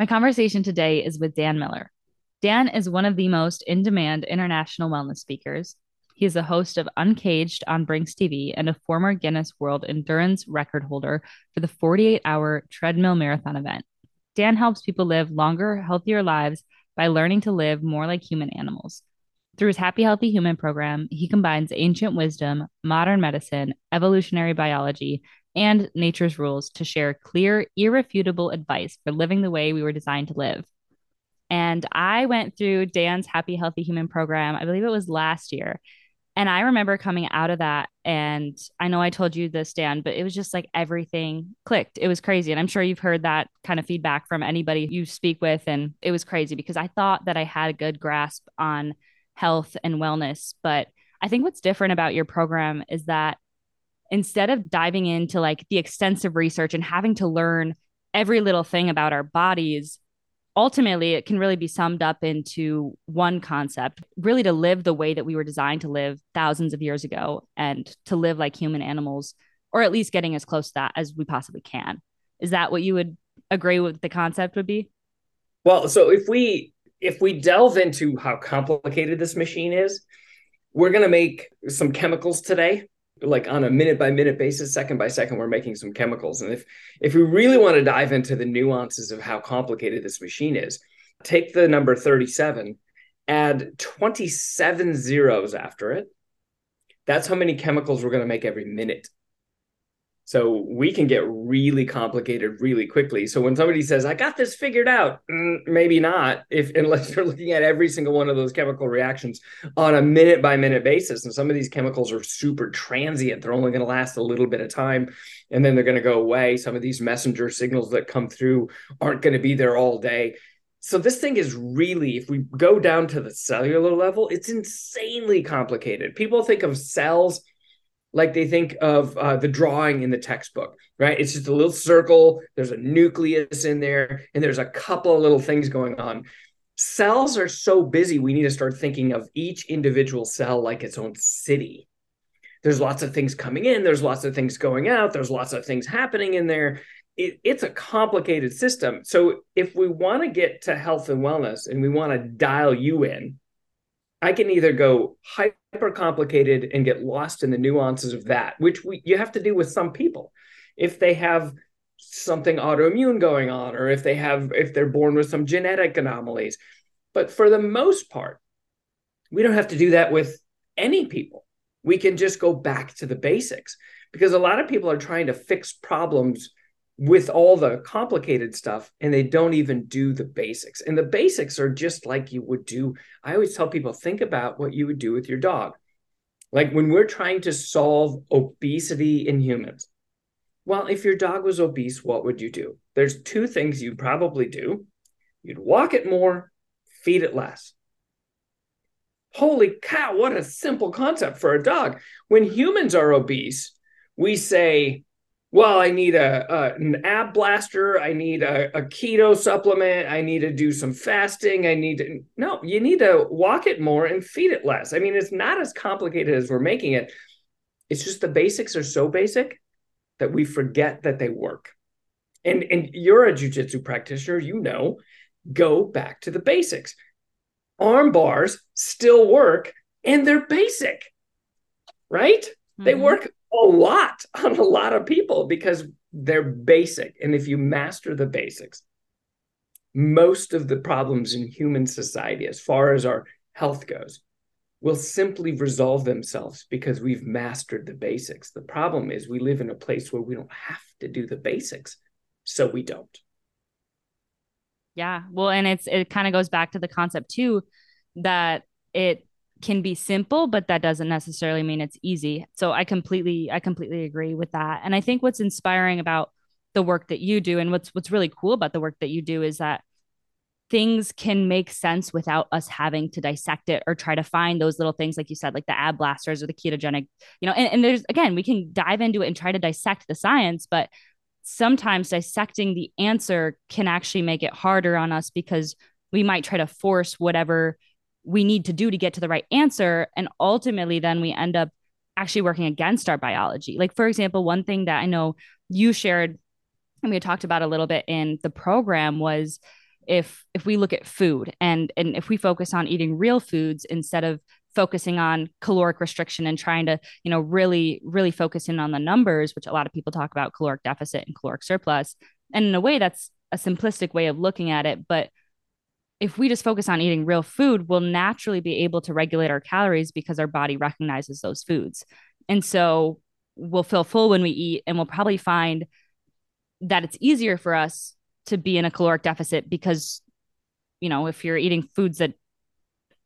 My conversation today is with Dan Miller. Dan is one of the most in demand international wellness speakers. He is a host of Uncaged on Brinks TV and a former Guinness World Endurance record holder for the 48 hour treadmill marathon event. Dan helps people live longer, healthier lives by learning to live more like human animals. Through his Happy Healthy Human program, he combines ancient wisdom, modern medicine, evolutionary biology, and nature's rules to share clear, irrefutable advice for living the way we were designed to live. And I went through Dan's Happy Healthy Human program, I believe it was last year. And I remember coming out of that, and I know I told you this, Dan, but it was just like everything clicked. It was crazy. And I'm sure you've heard that kind of feedback from anybody you speak with. And it was crazy because I thought that I had a good grasp on health and wellness. But I think what's different about your program is that instead of diving into like the extensive research and having to learn every little thing about our bodies, ultimately it can really be summed up into one concept really to live the way that we were designed to live thousands of years ago and to live like human animals, or at least getting as close to that as we possibly can. Is that what you would agree with the concept would be? Well, so if we if we delve into how complicated this machine is, we're going to make some chemicals today like on a minute by minute basis second by second we're making some chemicals. And if if we really want to dive into the nuances of how complicated this machine is take the number 37 add 27 zeros after it. That's how many chemicals we're going to make every minute so we can get really complicated really quickly. So when somebody says, "I got this figured out," mm, maybe not, if unless you're looking at every single one of those chemical reactions on a minute by minute basis. And some of these chemicals are super transient; they're only going to last a little bit of time, and then they're going to go away. Some of these messenger signals that come through aren't going to be there all day. So this thing is really, if we go down to the cellular level, it's insanely complicated. People think of cells like they think of uh, the drawing in the textbook, right? It's just a little circle, there's a nucleus in there, and there's a couple of little things going on. Cells are so busy, we need to start thinking of each individual cell like its own city. There's lots of things coming in, there's lots of things going out, there's lots of things happening in there. It, it's a complicated system. So, if we want to get to health and wellness and we want to dial you in, I can either go hyper complicated and get lost in the nuances of that, which we you have to do with some people. If they have something autoimmune going on, or if they have if they're born with some genetic anomalies. But for the most part, we don't have to do that with any people. We can just go back to the basics because a lot of people are trying to fix problems with all the complicated stuff and they don't even do the basics. And the basics are just like you would do. I always tell people think about what you would do with your dog. Like when we're trying to solve obesity in humans. Well, if your dog was obese, what would you do? There's two things you'd probably do. You'd walk it more, feed it less. Holy cow, what a simple concept for a dog. When humans are obese, we say, well, I need a, a, an ab blaster. I need a, a, keto supplement. I need to do some fasting. I need to no. You need to walk it more and feed it less. I mean, it's not as complicated as we're making it. It's just the basics are so basic that we forget that they work. And and you're a jujitsu practitioner. You know, go back to the basics. Arm bars still work, and they're basic, right? Mm-hmm. They work a lot on a lot of people because they're basic. And if you master the basics, most of the problems in human society, as far as our health goes, will simply resolve themselves because we've mastered the basics. The problem is we live in a place where we don't have to do the basics, so we don't. Yeah. Well, and it's it kind of goes back to the concept too that it can be simple but that doesn't necessarily mean it's easy. So i completely i completely agree with that. And i think what's inspiring about the work that you do and what's what's really cool about the work that you do is that things can make sense without us having to dissect it or try to find those little things like you said like the ab blasters or the ketogenic you know and, and there's again we can dive into it and try to dissect the science but sometimes dissecting the answer can actually make it harder on us because we might try to force whatever we need to do to get to the right answer. And ultimately, then we end up actually working against our biology. Like, for example, one thing that I know you shared and we had talked about a little bit in the program was if if we look at food and and if we focus on eating real foods instead of focusing on caloric restriction and trying to you know really really focus in on the numbers which a lot of people talk about caloric deficit and caloric surplus and in a way that's a simplistic way of looking at it but if we just focus on eating real food we'll naturally be able to regulate our calories because our body recognizes those foods. And so we'll feel full when we eat and we'll probably find that it's easier for us to be in a caloric deficit because you know if you're eating foods that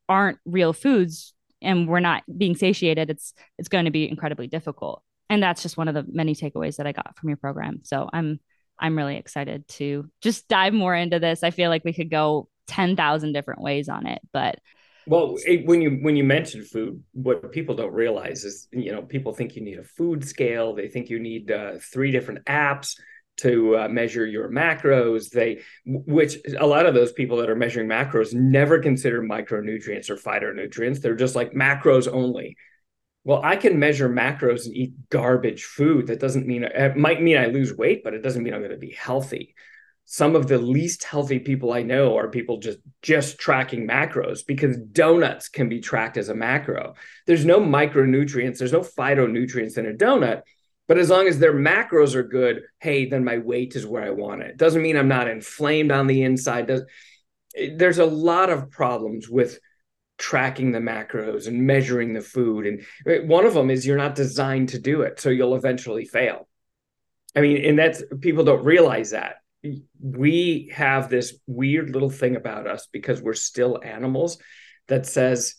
aren't real foods and we're not being satiated it's it's going to be incredibly difficult. And that's just one of the many takeaways that i got from your program. So i'm i'm really excited to just dive more into this. I feel like we could go 10,000 different ways on it but well it, when you when you mention food what people don't realize is you know people think you need a food scale. They think you need uh, three different apps to uh, measure your macros. They which a lot of those people that are measuring macros never consider micronutrients or phytonutrients. They're just like macros only. Well i can measure macros and eat garbage food. That doesn't mean it might mean i lose weight but it doesn't mean i'm going to be healthy some of the least healthy people i know are people just just tracking macros because donuts can be tracked as a macro there's no micronutrients there's no phytonutrients in a donut but as long as their macros are good, hey, then my weight is where I want it. Doesn't mean I'm not inflamed on the inside. Does there's a lot of problems with tracking the macros and measuring the food and eh, one of them is you're not designed to do it so you'll eventually fail i mean and that's people don't realize that we have this weird little thing about us because we're still animals that says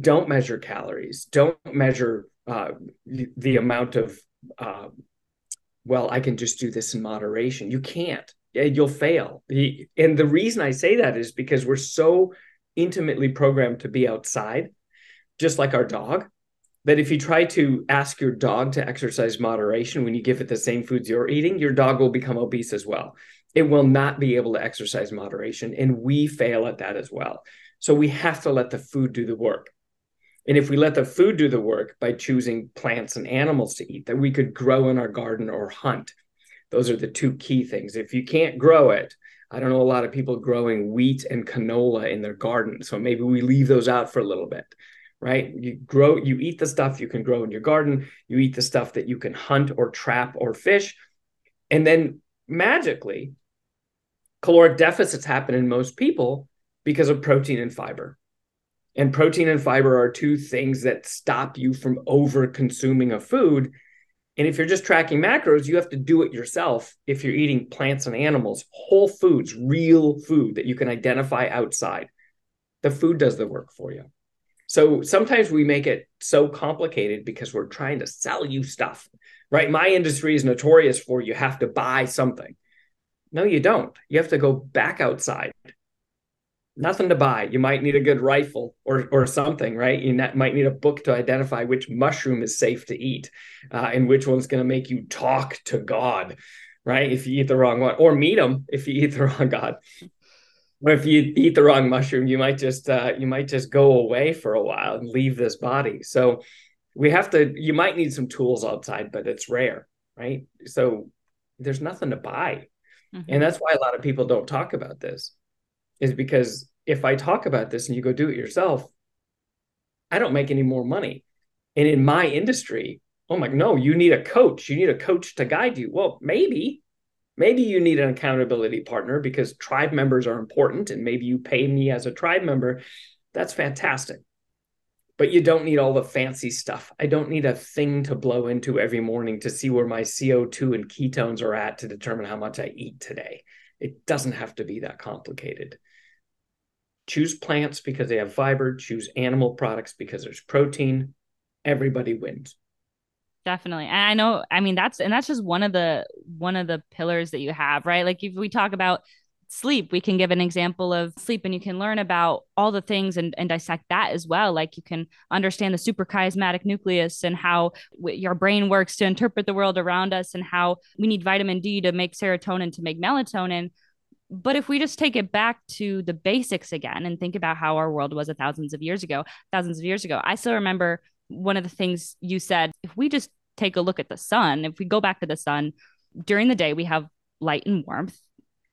don't measure calories don't measure uh, the amount of uh, well, I can just do this in moderation. You can't. You'll fail. And the reason I say that is because we're so intimately programmed to be outside, just like our dog, that if you try to ask your dog to exercise moderation when you give it the same foods you're eating, your dog will become obese as well. It will not be able to exercise moderation. And we fail at that as well. So we have to let the food do the work. And if we let the food do the work by choosing plants and animals to eat that we could grow in our garden or hunt, those are the two key things. If you can't grow it, I don't know a lot of people growing wheat and canola in their garden. So maybe we leave those out for a little bit, right? You grow, you eat the stuff you can grow in your garden, you eat the stuff that you can hunt or trap or fish. And then magically, caloric deficits happen in most people because of protein and fiber. And protein and fiber are two things that stop you from over consuming a food. And if you're just tracking macros, you have to do it yourself if you're eating plants and animals, whole foods, real food that you can identify outside. The food does the work for you. So sometimes we make it so complicated because we're trying to sell you stuff, right? My industry is notorious for you have to buy something. No, you don't. You have to go back outside nothing to buy. You might need a good rifle or or something, right? You might need a book to identify which mushroom is safe to eat, uh, and which one's going to make you talk to God, right? If you eat the wrong one, or meet him if you eat the wrong God. Or if you eat the wrong mushroom, you might just uh, you might just go away for a while and leave this body. So we have to. You might need some tools outside, but it's rare, right? So there's nothing to buy, mm-hmm. and that's why a lot of people don't talk about this is because if I talk about this and you go do it yourself, I don't make any more money. And in my industry, oh my, no, you need a coach. You need a coach to guide you. Well, maybe, maybe you need an accountability partner because tribe members are important and maybe you pay me as a tribe member. That's fantastic. But you don't need all the fancy stuff. I don't need a thing to blow into every morning to see where my CO2 and ketones are at to determine how much I eat today. It doesn't have to be that complicated choose plants because they have fiber, choose animal products because there's protein. Everybody wins. Definitely. And I know, I mean, that's, and that's just one of the, one of the pillars that you have, right? Like if we talk about sleep, we can give an example of sleep and you can learn about all the things and, and dissect that as well. Like you can understand the suprachiasmatic nucleus and how w- your brain works to interpret the world around us and how we need vitamin D to make serotonin, to make melatonin but if we just take it back to the basics again and think about how our world was a thousands of years ago, thousands of years ago, I still remember one of the things you said if we just take a look at the sun, if we go back to the sun during the day, we have light and warmth.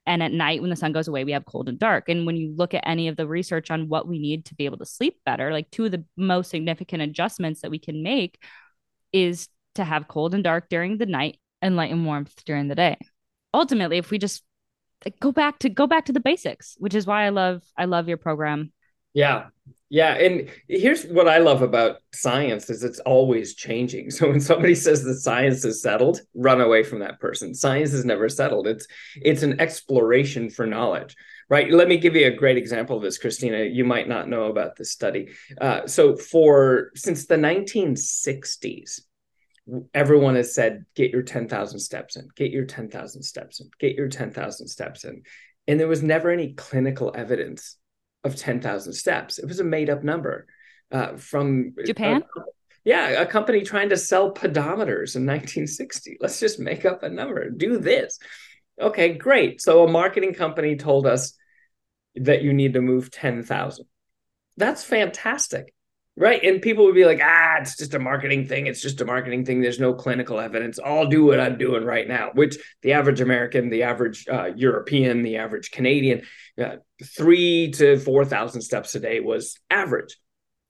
And at night, when the sun goes away, we have cold and dark. And when you look at any of the research on what we need to be able to sleep better, like two of the most significant adjustments that we can make is to have cold and dark during the night and light and warmth during the day. Ultimately, if we just go back to go back to the basics, which is why I love I love your program. Yeah. Yeah, and here's what I love about science is it's always changing. So when somebody says that science is settled, run away from that person. Science is never settled. It's it's an exploration for knowledge, right? Let me give you a great example of this, Christina. You might not know about this study. Uh, so for since the 1960s, everyone has said get your 10,000 steps in, get your 10,000 steps in, get your 10,000 steps in. And there was never any clinical evidence of 10,000 steps. It was a made up number uh, from Japan. A, yeah, a company trying to sell pedometers in 1960. Let's just make up a number, do this. Okay, great. So a marketing company told us that you need to move 10,000. That's fantastic. Right. And people would be like, ah, it's just a marketing thing. It's just a marketing thing. There's no clinical evidence. I'll do what I'm doing right now, which the average American, the average uh, European, the average Canadian, uh, three to 4,000 steps a day was average.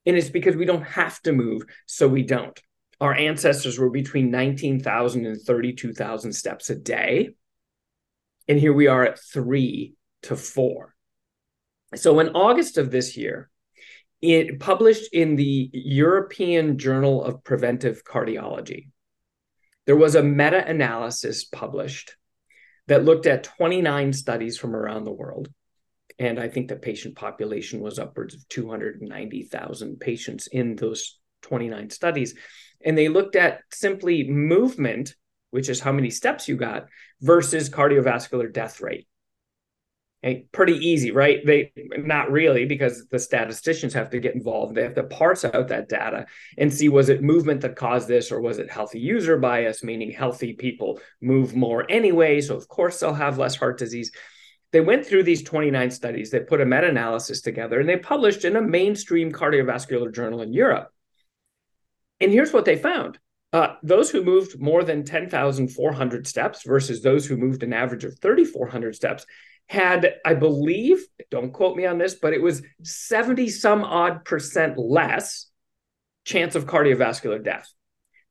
And it's because we don't have to move, so we don't. Our ancestors were between 19,000 and 32,000 steps a day. And here we are at three to four. So in August of this year, it published in the European Journal of Preventive Cardiology. There was a meta analysis published that looked at 29 studies from around the world. And I think the patient population was upwards of 290,000 patients in those 29 studies. And they looked at simply movement, which is how many steps you got, versus cardiovascular death rate pretty easy, right? They not really because the statisticians have to get involved. They have to parse out that data and see was it movement that caused this or was it healthy user bias, meaning healthy people move more anyway. So of course they'll have less heart disease. They went through these 29 studies, they put a meta-analysis together, and they published in a mainstream cardiovascular journal in Europe. And here's what they found. Uh, those who moved more than 10,400 steps versus those who moved an average of 3,400 steps had, I believe, don't quote me on this, but it was 70 some odd percent less chance of cardiovascular death.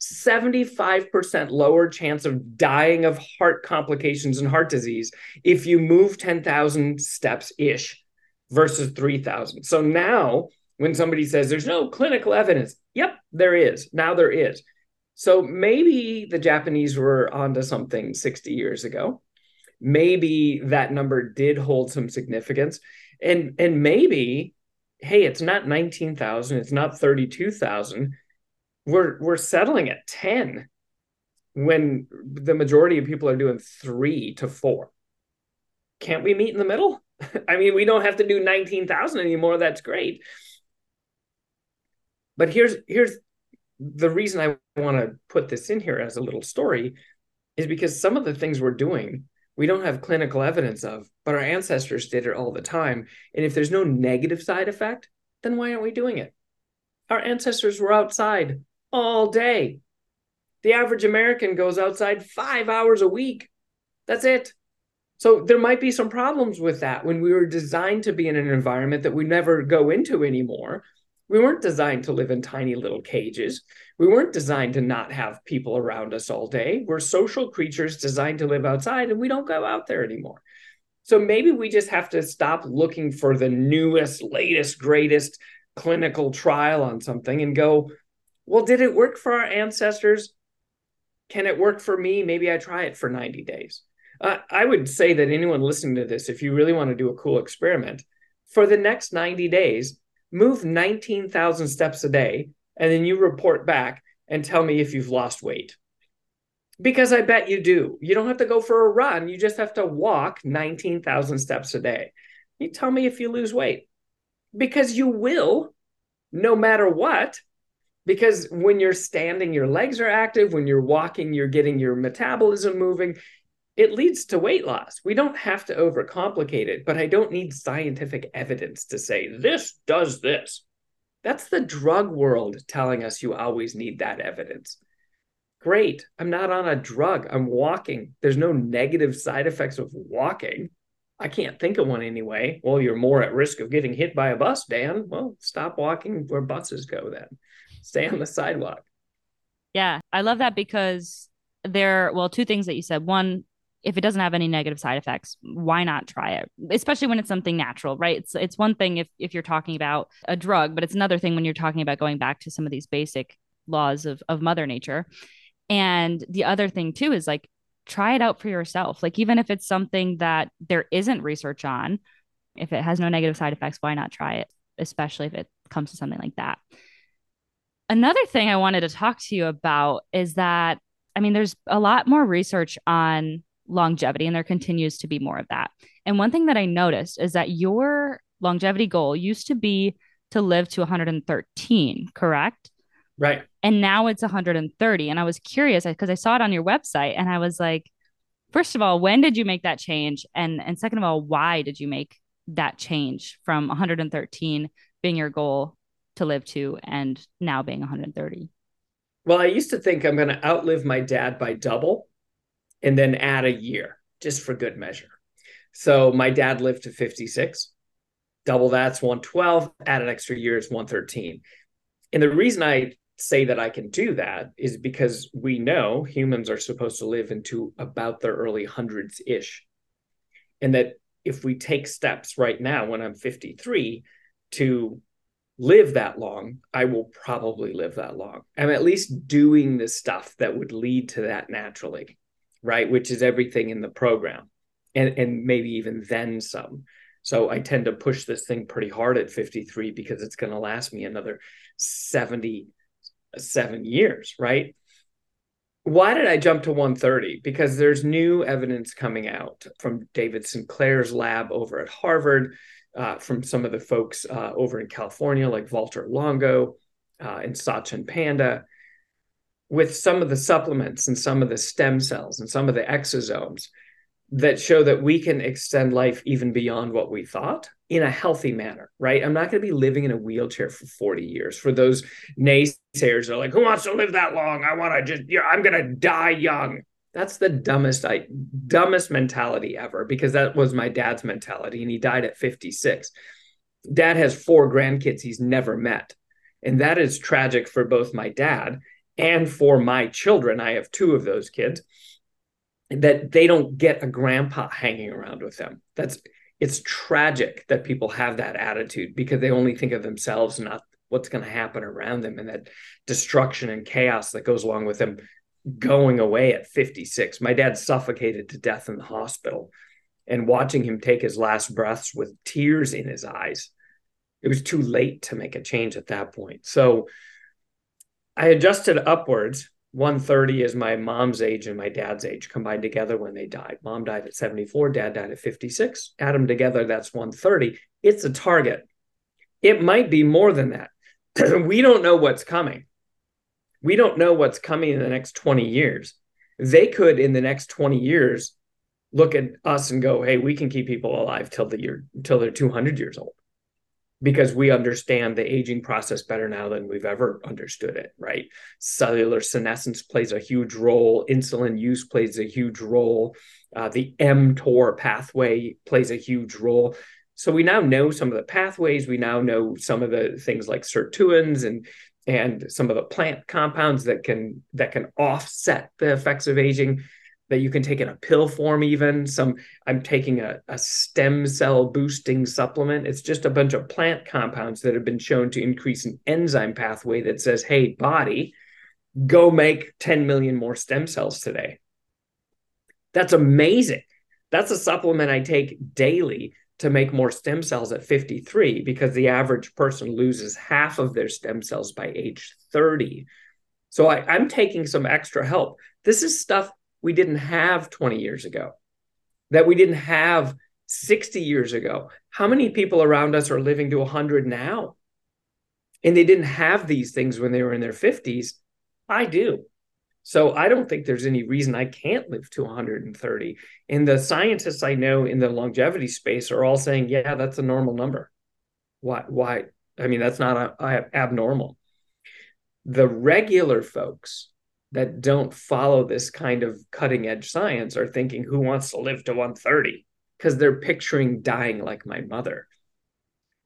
75% lower chance of dying of heart complications and heart disease if you move 10,000 steps ish versus 3,000. So now, when somebody says there's no clinical evidence, yep, there is. Now there is. So maybe the Japanese were onto something 60 years ago maybe that number did hold some significance. And and maybe hey it's not 19,000 it's not 32,000 we're we're settling at 10 when the majority of people are doing 3 to 4 can't we meet in the middle? I mean we don't have to do 19,000 anymore. That's great. But here's here's the reason i want to put this in here as a little story is because some of the things we're doing we don't have clinical evidence of, but our ancestors did it all the time. And if there's no negative side effect, then why aren't we doing it? Our ancestors were outside all day. The average American goes outside five hours a week. That's it. So there might be some problems with that when we were designed to be in an environment that we never go into anymore. We weren't designed to live in tiny little cages. We weren't designed to not have people around us all day. We're social creatures designed to live outside, and we don't go out there anymore. So maybe we just have to stop looking for the newest, latest, greatest clinical trial on something and go, well, did it work for our ancestors? Can it work for me? Maybe I try it for 90 days. Uh, I would say that anyone listening to this, if you really want to do a cool experiment, for the next 90 days, move 19,000 steps a day, and then you report back and tell me if you've lost weight. Because I bet you do. You don't have to go for a run, you just have to walk 19,000 steps a day. You tell me if you lose weight. Because you will, no matter what. Because when you're standing, your legs are active. When you're walking, you're getting your metabolism moving it leads to weight loss. We don't have to overcomplicate it, but I don't need scientific evidence to say this does this. That's the drug world telling us you always need that evidence. Great. I'm not on a drug. I'm walking. There's no negative side effects of walking. I can't think of one anyway. Well, you're more at risk of getting hit by a bus, Dan. Well, stop walking where buses go then. Stay on the sidewalk. Yeah, I love that because there, well, two things that you said. One, if it doesn't have any negative side effects, why not try it? Especially when it's something natural, right? It's it's one thing if if you're talking about a drug, but it's another thing when you're talking about going back to some of these basic laws of of mother nature. And the other thing too is like try it out for yourself. Like even if it's something that there isn't research on, if it has no negative side effects, why not try it? Especially if it comes to something like that. Another thing I wanted to talk to you about is that I mean, there's a lot more research on longevity, and there continues to be more of that. And one thing that I noticed is that your longevity goal used to be to live to 113, correct? Right. And now it's 130. And I was curious because I saw it on your website and I was like, first of all, when did you make that change? And and second of all, why did you make that change from 113 being your goal to live to and now being 130? Well, I used to think I'm going to outlive my dad by double and then add a year just for good measure. So my dad lived to 56. Double that's 112, add an extra year is 113. And the reason I say that I can do that is because we know humans are supposed to live into about their early hundreds ish. And that if we take steps right now when I'm 53 to live that long, I will probably live that long. I'm at least doing the stuff that would lead to that naturally right? Which is everything in the program and, and maybe even then some. So I tend to push this thing pretty hard at 53 because it's going to last me another 77 years, right? Why did I jump to 130? Because there's new evidence coming out from David Sinclair's lab over at Harvard, uh, from some of the folks uh, over in California, like Walter Longo uh, and Sachin Panda, with some of the supplements and some of the stem cells and some of the exosomes that show that we can extend life even beyond what we thought in a healthy manner, right? I'm not going to be living in a wheelchair for 40 years. For those naysayers are like, who wants to live that long? I want to just, yeah, I'm going to die young. That's the dumbest, I, dumbest mentality ever because that was my dad's mentality and he died at 56. Dad has four grandkids he's never met. And that is tragic for both my dad and for my children, I have two of those kids, that they don't get a grandpa hanging around with them. That's it's tragic that people have that attitude because they only think of themselves, not what's going to happen around them, and that destruction and chaos that goes along with them going away at 56. My dad suffocated to death in the hospital, and watching him take his last breaths with tears in his eyes, it was too late to make a change at that point. So I adjusted upwards. 130 is my mom's age and my dad's age combined together when they died. Mom died at 74, dad died at 56. Add them together, that's 130. It's a target. It might be more than that. we don't know what's coming. We don't know what's coming in the next 20 years. They could, in the next 20 years, look at us and go, hey, we can keep people alive till the year till they're 200 years old because we understand the aging process better now than we've ever understood it, right? Cellular senescence plays a huge role, insulin use plays a huge role, uh, the mTOR pathway plays a huge role. So we now know some of the pathways. We now know some of the things like sirtuins and and some of the plant compounds that can that can offset the effects of aging that you can take in a pill form even. Some i'm taking a, a stem cell boosting supplement. It's just a bunch of plant compounds that have been shown to increase an enzyme pathway that says hey body go make 10 million more stem cells today. That's amazing. That's a supplement i take daily to make more stem cells at 53 because the average person loses half of their stem cells by age 30 so I, i'm taking some extra help. This is stuff we didn't have 20 years ago, that we didn't have 60 years ago. How many people around us are living to 100 now? And they didn't have these things when they were in their 50s. I do. So I don't think there's any reason I can't live to 130. And the scientists I know in the longevity space are all saying, yeah, that's a normal number. Why? Why? I mean, that's not a, a, abnormal. The regular folks that don't follow this kind of cutting edge science are thinking who wants to live to 130 because they're picturing dying like my mother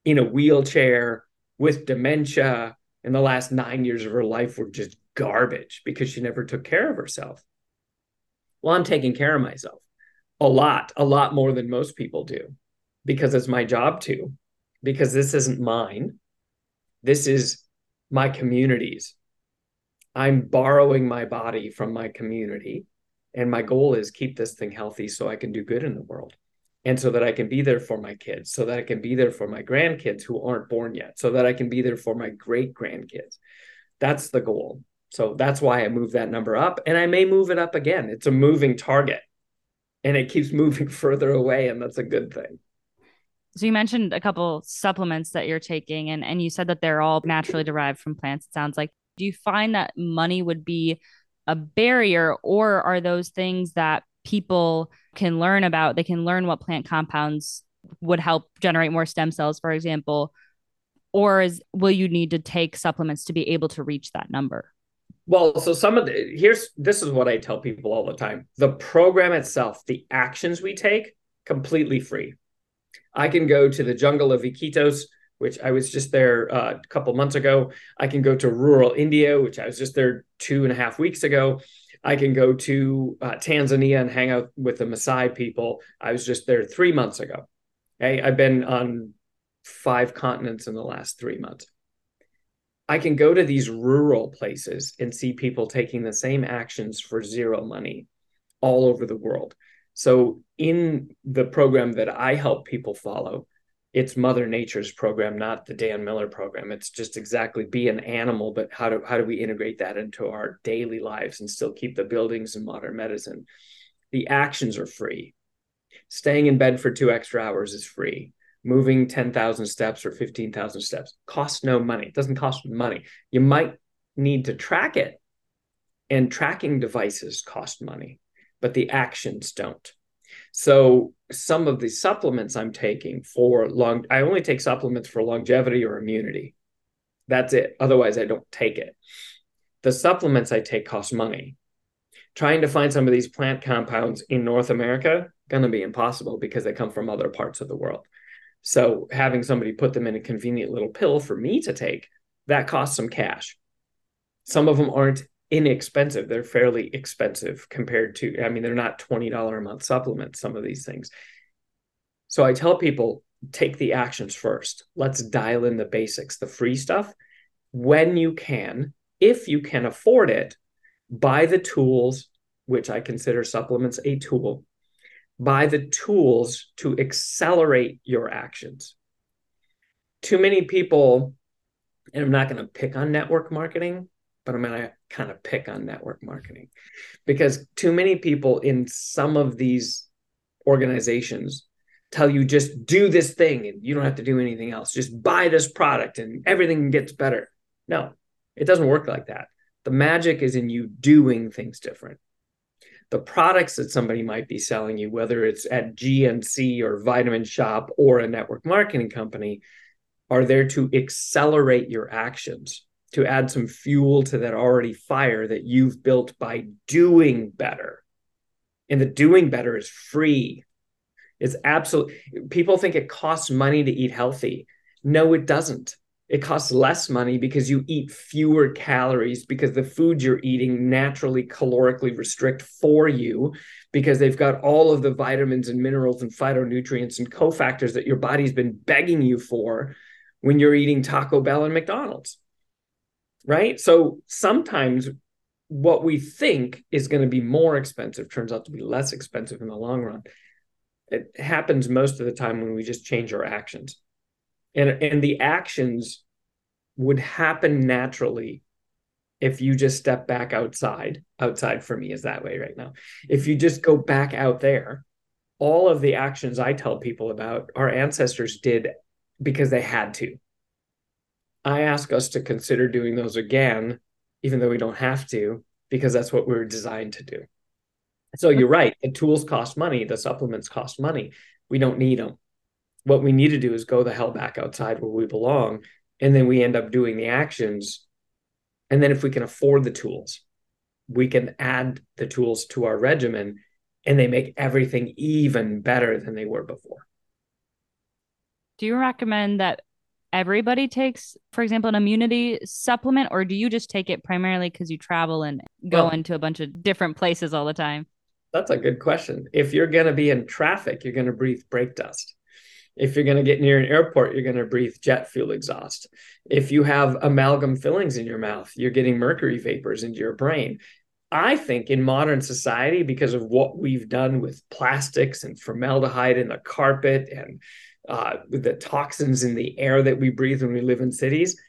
in a wheelchair with dementia and the last nine years of her life were just garbage because she never took care of herself. Well i'm taking care of myself a lot a lot more than most people do because it's my job to because this isn't mine. This is my community's i'm borrowing my body from my community and my goal is keep this thing healthy so i can do good in the world and so that I can be there for my kids, so that I can be there for my grandkids who aren't born yet, so that I can be there for my great grandkids. That's the goal. So that's why I move that number up, and I may move it up again. It's a moving target, and it keeps moving further away, and that's a good thing. So you mentioned a couple supplements that you're taking, and and you said that they're all naturally derived from plants. It sounds like. Do you find that money would be a barrier, or are those things that people can learn about? They can learn what plant compounds would help generate more stem cells for example or is will you need to take supplements to be able to reach that number? Well so some of the here's this is what i tell people all the time. The program itself the actions we take completely free. I can go to the jungle of iquitos which i was just there uh, a couple months ago i can go to rural india which i was just there two and a half weeks ago I can go to uh, Tanzania and hang out with the Maasai people. I was just there three months ago. Okay. I've been on five continents in the last three months. I can go to these rural places and see people taking the same actions for zero money all over the world. So, in the program that I help people follow, it's mother nature's program not the dan miller program. It's just exactly be an animal but how do how do we integrate that into our daily lives and still keep the buildings in modern medicine? The actions are free. Staying in bed for two extra hours is free. Moving 10,000 steps or 15,000 steps costs no money. It doesn't cost money. You might need to track it. And tracking devices cost money but the actions don't so some of the supplements I'm taking for long, I only take supplements for longevity or immunity. That's it. Otherwise, I don't take it. The supplements I take cost money. Trying to find some of these plant compounds in North America going to be impossible because they come from other parts of the world. So having somebody put them in a convenient little pill for me to take, that costs some cash. Some of them aren't inexpensive. They're fairly expensive compared to, I mean, they're not $20 a month supplements, some of these things. So I tell people take the actions first. Let's dial in the basics, the free stuff. When you can, if you can afford it, buy the tools, which I consider supplements a tool, buy the tools to accelerate your actions. Too many people, and I'm not going to pick on network marketing, but I'm going to kind of pick on network marketing because too many people in some of these organizations tell you just do this thing and you don't have to do anything else. Just buy this product and everything gets better. No, it doesn't work like that. The magic is in you doing things different. The products that somebody might be selling you, whether it's at GNC or Vitamin Shoppe or a network marketing company, are there to accelerate your actions to add some fuel to that already fire that you've built by doing better. And the doing better is free. It's absolute. People think it costs money to eat healthy. No, it doesn't. It costs less money because you eat fewer calories because the food you're eating naturally calorically restrict for you because they've got all of the vitamins and minerals and phytonutrients and cofactors that your body's been begging you for when you're eating Taco Bell and McDonald's right? So sometimes what we think is going to be more expensive turns out to be less expensive in the long run. It happens most of the time when we just change our actions. And, and the actions would happen naturally if you just step back outside. Outside for me is that way right now. If you just go back out there, all of the actions I tell people about our ancestors did because they had to. I ask us to consider doing those again, even though we don't have to, because that's what we are designed to do. So you're right. The tools cost money. The supplements cost money. We don't need them. What we need to do is go the hell back outside where we belong. And then we end up doing the actions. And then if we can afford the tools, we can add the tools to our regimen and they make everything even better than they were before. Do you recommend that everybody takes, for example, an immunity supplement, or do you just take it primarily because you travel and go well, into a bunch of different places all the time? That's a good question. If you're going to be in traffic, you're going to breathe brake dust. If you're going to get near an airport, you're going to breathe jet fuel exhaust. If you have amalgam fillings in your mouth, you're getting mercury vapors into your brain. I think in modern society, because of what we've done with plastics and formaldehyde in the carpet and uh, the toxins in the air that we breathe when we live in cities,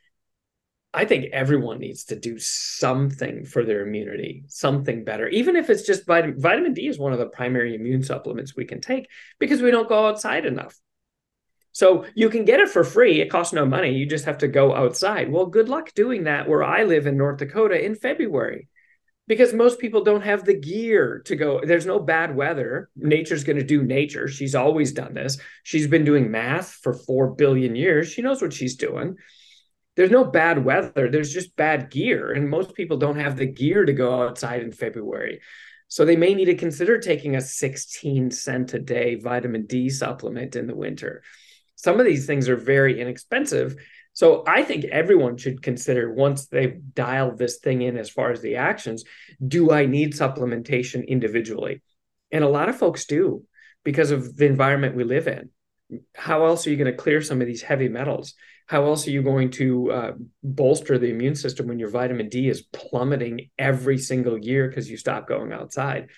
I think everyone needs to do something for their immunity, something better. Even if it's just vitamin, vitamin D is one of the primary immune supplements we can take because we don't go outside enough. So you can get it for free. It costs no money. You just have to go outside. Well, good luck doing that where I live in North Dakota in February because most people don't have the gear to go. There's no bad weather. Nature's going to do nature. She's always done this. She's been doing math for 4 billion years. She knows what she's doing there's no bad weather there's just bad gear and most people don't have the gear to go outside in february so they may need to consider taking a 16 cent a day vitamin d supplement in the winter some of these things are very inexpensive so i think everyone should consider once they've dialed this thing in as far as the actions do i need supplementation individually and a lot of folks do because of the environment we live in how else are you going to clear some of these heavy metals how else are you going to uh, bolster the immune system when your vitamin D is plummeting every single year because you stop going outside?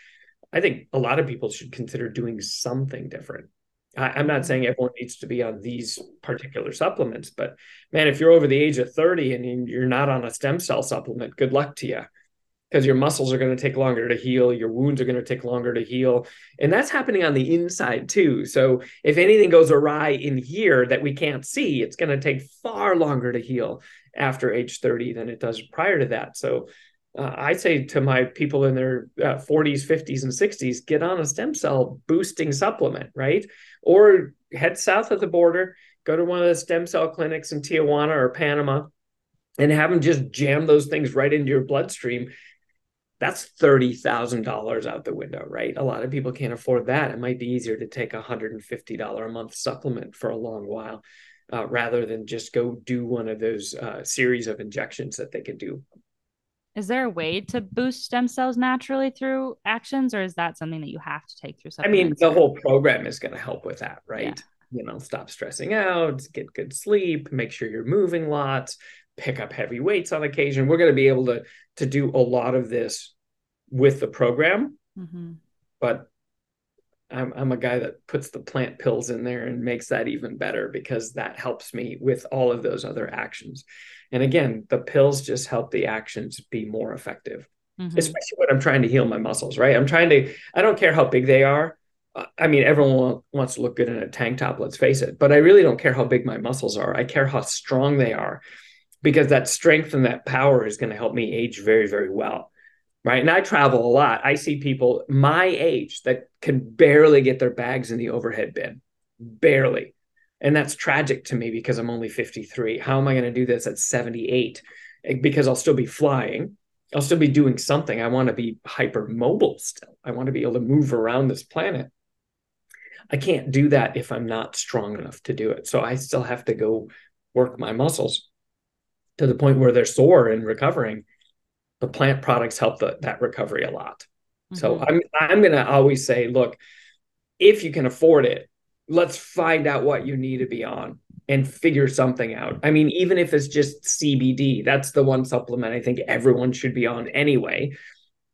I think a lot of people should consider doing something different. I, am not saying mm-hmm. everyone needs to be on these particular supplements, but man, if you're over the age of 30 and you're not on a stem cell supplement, good luck to you because your muscles are going to take longer to heal your wounds are going to take longer to heal and that's happening on the inside too. So if anything goes awry in here that we can't see it's going to take far longer to heal after age 30 than it does prior to that. So uh, i say to my people in their uh, 40s 50s and 60s get on a stem cell boosting supplement right or head south of the border go to one of the stem cell clinics in tijuana or panama and have them just jam those things right into your bloodstream that's $30,000 out the window, right? A lot of people can't afford that. It might be easier to take a $150 a month supplement for a long while uh, rather than just go do one of those uh, series of injections that they could do. Is there a way to boost stem cells naturally through actions, or is that something that you have to take through? Something? I mean, the whole program is going to help with that, right? Yeah. You know, stop stressing out, get good sleep, make sure you're moving lots, pick up heavy weights on occasion. We're going to be able to to do a lot of this with the program, mm-hmm. but I'm I'm a guy that puts the plant pills in there and makes that even better because that helps me with all of those other actions. And again, the pills just help the actions be more effective, mm-hmm. especially when I'm trying to heal my muscles. Right? I'm trying to. I don't care how big they are. I mean, everyone wants to look good in a tank top, let's face it. But I really don't care how big my muscles are. I care how strong they are because that strength and that power is going to help me age very, very well. Right. And I travel a lot. I see people my age that can barely get their bags in the overhead bin, barely. And that's tragic to me because I'm only 53. How am I going to do this at 78? Eh, because I'll still be flying. I'll still be doing something. I want to be hyper mobile still. I want to be able to move around this planet. I can't do that if I'm not strong enough to do it. So I still have to go work my muscles to the point where they're sore and recovering, the plant products help the, that recovery a lot. Mm-hmm. So I'm I'm going to always say, look, if you can afford it, let's find out what you need to be on and figure something out. I mean, even if it's just CBD, that's the one supplement I think everyone should be on anyway,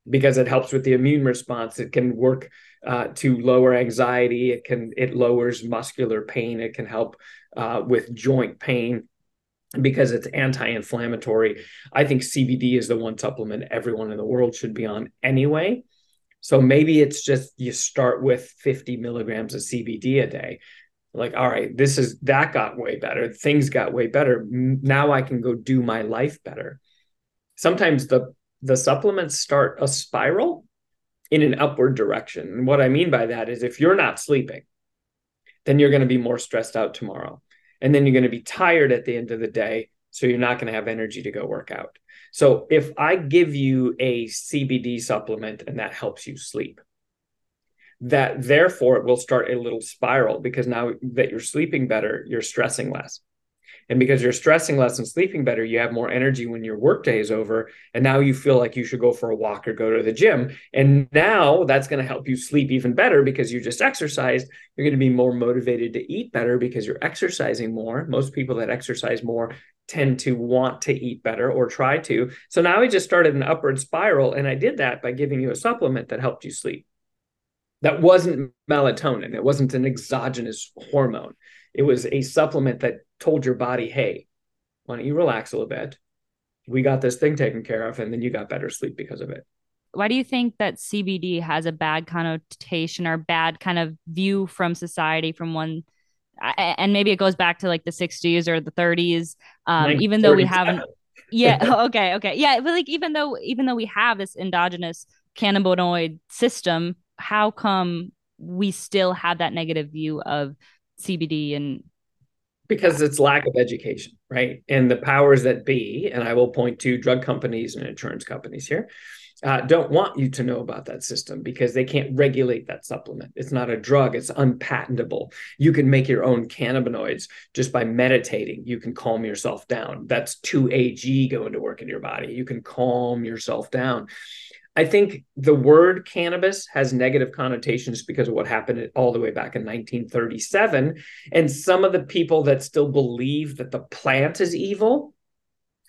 because it helps with the immune response. It can work uh, to lower anxiety. It can it lowers muscular pain. It can help uh, with joint pain because it's anti-inflammatory. I think CBD is the one supplement everyone in the world should be on anyway. So maybe it's just you start with 50 milligrams of CBD a day. Like, all right, this is that got way better. Things got way better. Now I can go do my life better. Sometimes the the supplements start a spiral in an upward direction. And what I mean by that is if you're not sleeping, then you're going to be more stressed out tomorrow and then you're going to be tired at the end of the day so you're not going to have energy to go work out so if i give you a cbd supplement and that helps you sleep that therefore it will start a little spiral because now that you're sleeping better, you're stressing less. And because you're stressing less and sleeping better, you have more energy when your workday is over. And now you feel like you should go for a walk or go to the gym. And now that's going to help you sleep even better because you just exercised. You're going to be more motivated to eat better because you're exercising more. Most people that exercise more tend to want to eat better or try to. So now I just started an upward spiral. And I did that by giving you a supplement that helped you sleep. That wasn't melatonin, it wasn't an exogenous hormone. It was a supplement that told your body, hey, why don't you relax a little bit? We got this thing taken care of, and then you got better sleep because of it. Why do you think that CBD has a bad connotation or bad kind of view from society from one? And maybe it goes back to like the 60s or the 30s, um, even though we haven't. Yeah. okay. Okay. Yeah. But like, even though, even though we have this endogenous cannabinoid system, how come we still have that negative view of CBD and because it's lack of education, right? And the powers that be, and I will point to drug companies and insurance companies here, uh, don't want you to know about that system because they can't regulate that supplement. It's not a drug, it's unpatentable. You can make your own cannabinoids just by meditating. You can calm yourself down. That's 2AG going to work in your body. You can calm yourself down. I think the word cannabis has negative connotations because of what happened all the way back in 1937. And some of the people that still believe that the plant is evil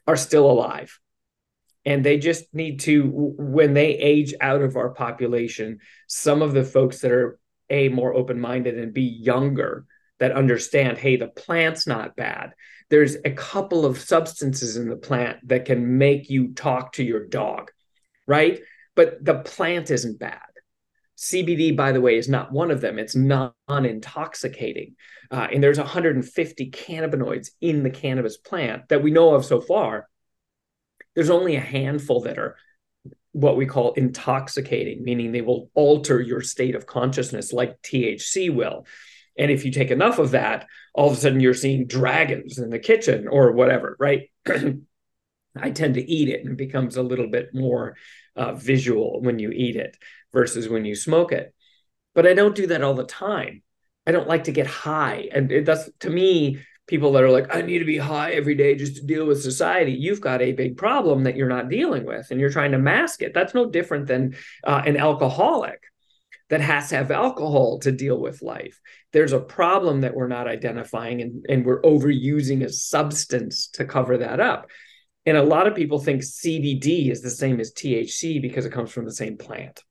are still alive. And they just need to, when they age out of our population, some of the folks that are A, more open minded and B, younger, that understand, hey, the plant's not bad. There's a couple of substances in the plant that can make you talk to your dog, right? But the plant isn't bad. CBD, by the way, is not one of them. It's non intoxicating. Uh, and there's 150 cannabinoids in the cannabis plant that we know of so far. There's only a handful that are what we call intoxicating, meaning they will alter your state of consciousness like THC will. And if you take enough of that, all of a sudden you're seeing dragons in the kitchen or whatever, right? I tend to eat it and it becomes a little bit more uh, visual when you eat it versus when you smoke it. But I don't do that all the time. I don't like to get high. And it, that's to me, people that are like, I need to be high every day just to deal with society. You've got a big problem that you're not dealing with and you're trying to mask it. That's no different than uh, an alcoholic that has to have alcohol to deal with life. There's a problem that we're not identifying and, and we're overusing a substance to cover that up. And a lot of people think CBD is the same as THC because it comes from the same plant.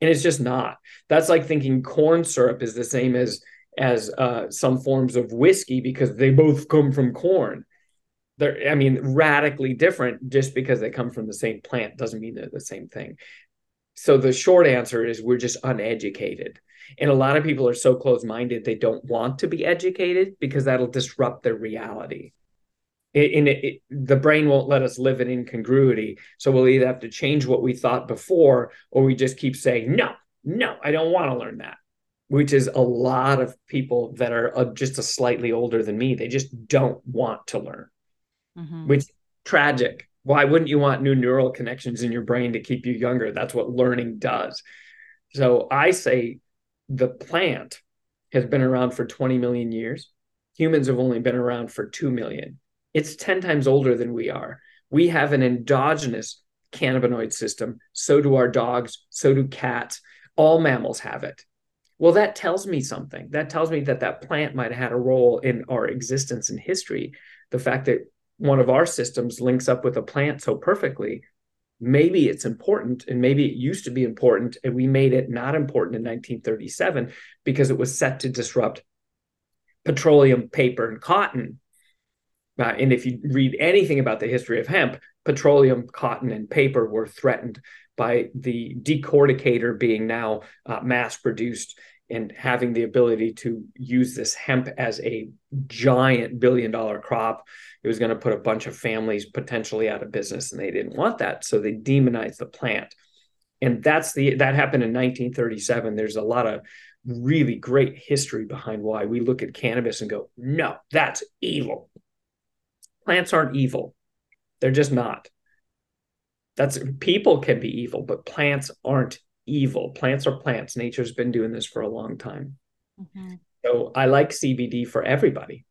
And it's just not. That's like thinking corn syrup is the same as as uh, some forms of whiskey because they both come from corn. They're, I mean, radically different just because they come from the same plant doesn't mean they're the same thing. So the short answer is we're just uneducated. And a lot of people are so close minded, they don't want to be educated because that'll disrupt their reality in it, it, the brain won't let us live in incongruity. So we'll either have to change what we thought before or we just keep saying no no i don't want to learn that which is a lot of people that are uh, just a slightly older than me. They just don't want to learn mm-hmm. which tragic. Why wouldn't you want new neural connections in your brain to keep you younger? That's what learning does. So i say the plant has been around for 20 million years. Humans have only been around for 2 million it's 10 times older than we are. We have an endogenous cannabinoid system. So do our dogs. So do cats. All mammals have it. Well, that tells me something. That tells me that that plant might have had a role in our existence and history. The fact that one of our systems links up with a plant so perfectly, maybe it's important and maybe it used to be important and we made it not important in 1937 because it was set to disrupt petroleum, paper, and cotton uh, and if you read anything about the history of hemp, petroleum, cotton, and paper were threatened by the decorticator being now uh, mass produced and having the ability to use this hemp as a giant billion dollar crop. It was going to put a bunch of families potentially out of business, and they didn't want that. So they demonized the plant. And that's the that happened in 1937. There's a lot of really great history behind why we look at cannabis and go, no, that's evil plants aren't evil. They're just not. That's people can be evil, but plants aren't evil. Plants are plants. Nature's been doing this for a long time. Mm-hmm. So I like CBD for everybody.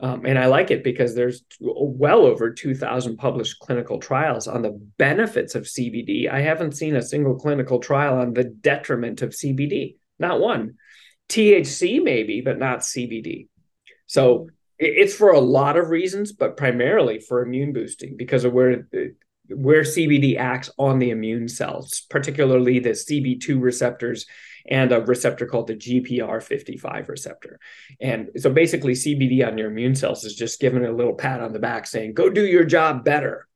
Um, and I like it because there's well over 2,000 published clinical trials on the benefits of CBD. I haven't seen a single clinical trial on the detriment of CBD, not one. THC, maybe, but not CBD. So it's for a lot of reasons, but primarily for immune boosting because of where where CBD acts on the immune cells, particularly the CB2 receptors and a receptor called the GPR55 receptor. And so basically, CBD on your immune cells is just giving it a little pat on the back saying, go do your job better.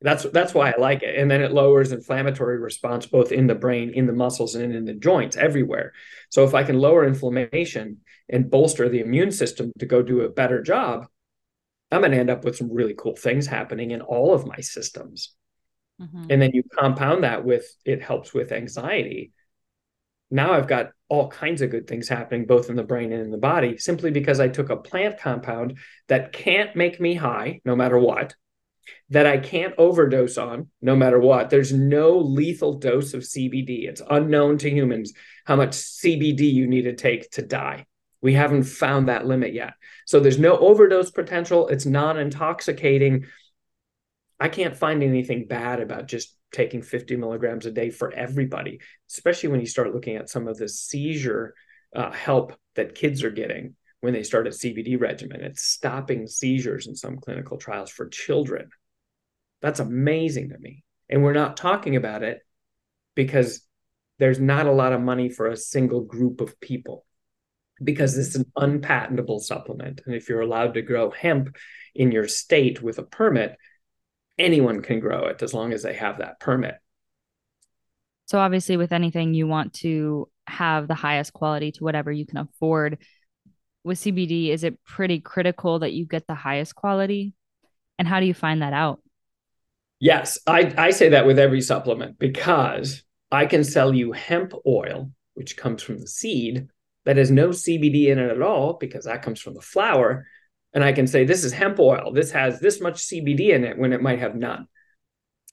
That's that's why I like it. And then it lowers inflammatory response both in the brain, in the muscles, and in the joints, everywhere. So if I can lower inflammation and bolster the immune system to go do a better job, I'm going to end up with some really cool things happening in all of my systems. Mm-hmm. And then you compound that with it helps with anxiety now I've got all kinds of good things happening both in the brain and in the body simply because I took a plant compound that can't make me high no matter what, that I can't overdose on no matter what. There's no lethal dose of CBD. It's unknown to humans how much CBD you need to take to die. We haven't found that limit yet. So there's no overdose potential. It's non intoxicating. I can't find anything bad about just taking 50 milligrams a day for everybody, especially when you start looking at some of the seizure uh, help that kids are getting when they start a CBD regimen. It's stopping seizures in some clinical trials for children. That's amazing to me. And we're not talking about it because there's not a lot of money for a single group of people because it's an unpatentable supplement. And if you're allowed to grow hemp in your state with a permit, anyone can grow it as long as they have that permit. So obviously with anything you want to have the highest quality to whatever you can afford. With CBD, is it pretty critical that you get the highest quality? And how do you find that out? Yes, I, I say that with every supplement because I can sell you hemp oil, which comes from the seed, that has no CBD in it at all because that comes from the flower and I can say this is hemp oil. This has this much CBD in it when it might have none.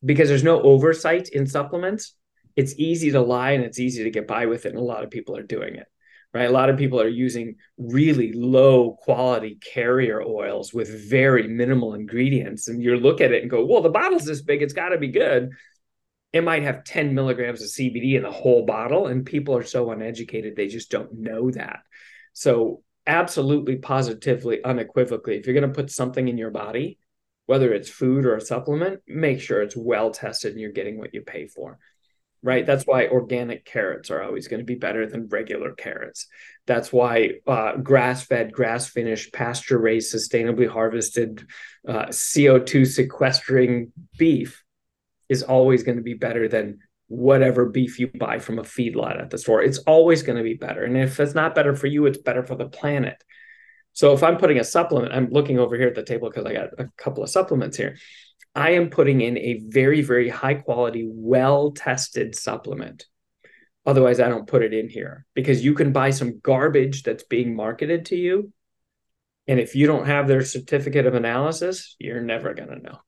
Because there's no oversight in supplements, it's easy to lie and it's easy to get by with it. And a lot of people are doing it, right? A lot of people are using really low quality carrier oils with very minimal ingredients. And you look at it and go, well, the bottle's this big, it's got to be good. It might have 10 milligrams of CBD in the whole bottle. And people are so uneducated, they just don't know that. So absolutely positively unequivocally if you're going to put something in your body whether it's food or a supplement make sure it's well tested and you're getting what you pay for right that's why organic carrots are always going to be better than regular carrots that's why uh, grass-fed grass-finished pasture-raised sustainably harvested uh, co2 sequestering beef is always going to be better than whatever beef you buy from a feedlot at the store. It's always going to be better. And if it's not better for you, it's better for the planet. So if I'm putting a supplement, I'm looking over here at the table because I got a couple of supplements here. I am putting in a very, very high quality, well tested supplement. Otherwise, I don't put it in here because you can buy some garbage that's being marketed to you. And if you don't have their certificate of analysis, you're never going to know.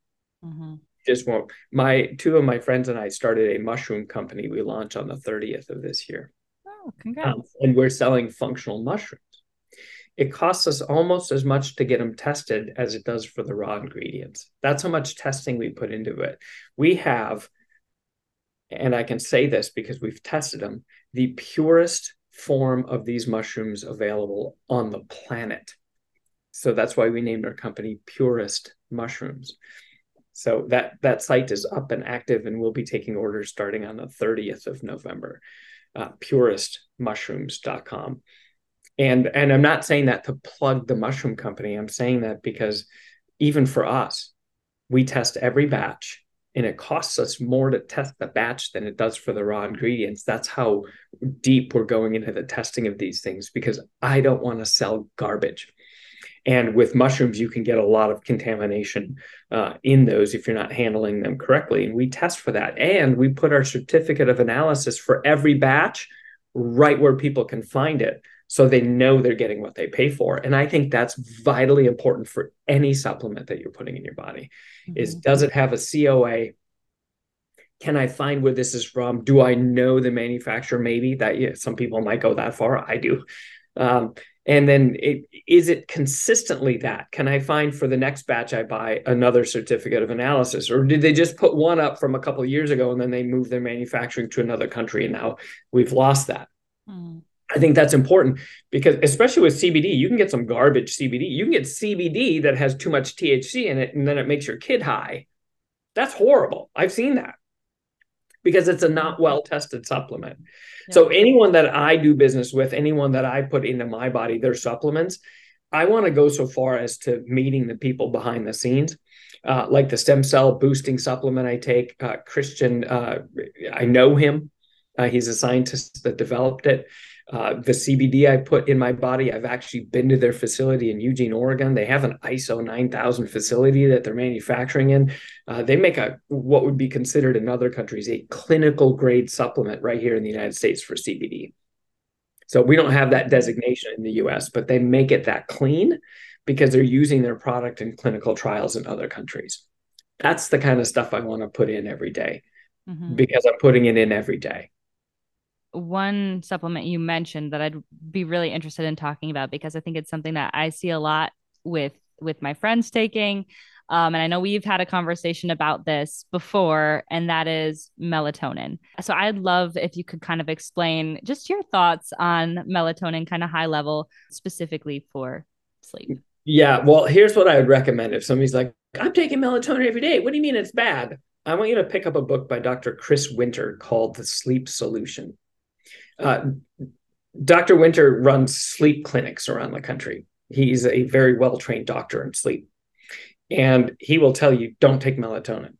Mm-hmm just won't. My two of my friends and I started a mushroom company. We launch on the 30th of this year. Oh, congrats. Um, and we're selling functional mushrooms. It costs us almost as much to get them tested as it does for the raw ingredients. That's how much testing we put into it. We have, and I can say this because we've tested them, the purest form of these mushrooms available on the planet. So that's why we named our company Purest Mushrooms. So that that site is up and active, and we'll be taking orders starting on the 30th of November. Uh, purestmushrooms.com. And and I'm not saying that to plug the mushroom company. I'm saying that because even for us, we test every batch and it costs us more to test the batch than it does for the raw ingredients. That's how deep we're going into the testing of these things because I don't want to sell garbage. And with mushrooms, you can get a lot of contamination uh, in those if you're not handling them correctly. And we test for that. And we put our certificate of analysis for every batch right where people can find it so they know they're getting what they pay for and i think that's vitally important for any supplement that you're putting in your body mm-hmm. is does it have a coa Can I find where this is from? Do I know the manufacturer? Maybe that yeah, some people might go that far. I do. Um, and then it, is it consistently that? Can I find for the next batch I buy another certificate of analysis? Or did they just put one up from a couple of years ago and then they moved their manufacturing to another country and now we've lost that? Mm. I think that's important because, especially with CBD, you can get some garbage CBD. You can get CBD that has too much THC in it, and then it makes your kid high. That's horrible. I've seen that because it's a not well tested supplement. Yeah. So, anyone that I do business with, anyone that I put into my body, their supplements, I want to go so far as to meeting the people behind the scenes. Uh, like the stem cell boosting supplement I take, uh, Christian, uh, I know him. Uh, he's a scientist that developed it. Uh, the CBD I put in my body, I've actually been to their facility in Eugene, Oregon. They have an ISO 9000 facility that they're manufacturing in. Uh, they make a what would be considered in other countries a clinical grade supplement right here in the United States for CBD. So we don't have that designation in the US, but they make it that clean because they're using their product in clinical trials in other countries. That's the kind of stuff I want to put in every day mm-hmm. because I'm putting it in every day one supplement you mentioned that I'd be really interested in talking about because I think it's something that I see a lot with with my friends taking. Um, and I know we've had a conversation about this before, and that is melatonin. So I'd love if you could kind of explain just your thoughts on melatonin, kind of high level, specifically for sleep. Yeah. Well, here's what I would recommend if somebody's like, I'm taking melatonin every day. What do you mean it's bad? I want you to pick up a book by Dr. Chris Winter called The Sleep Solution. Uh, Dr. Winter runs sleep clinics around the country. He's a very well trained doctor in sleep. And he will tell you don't take melatonin.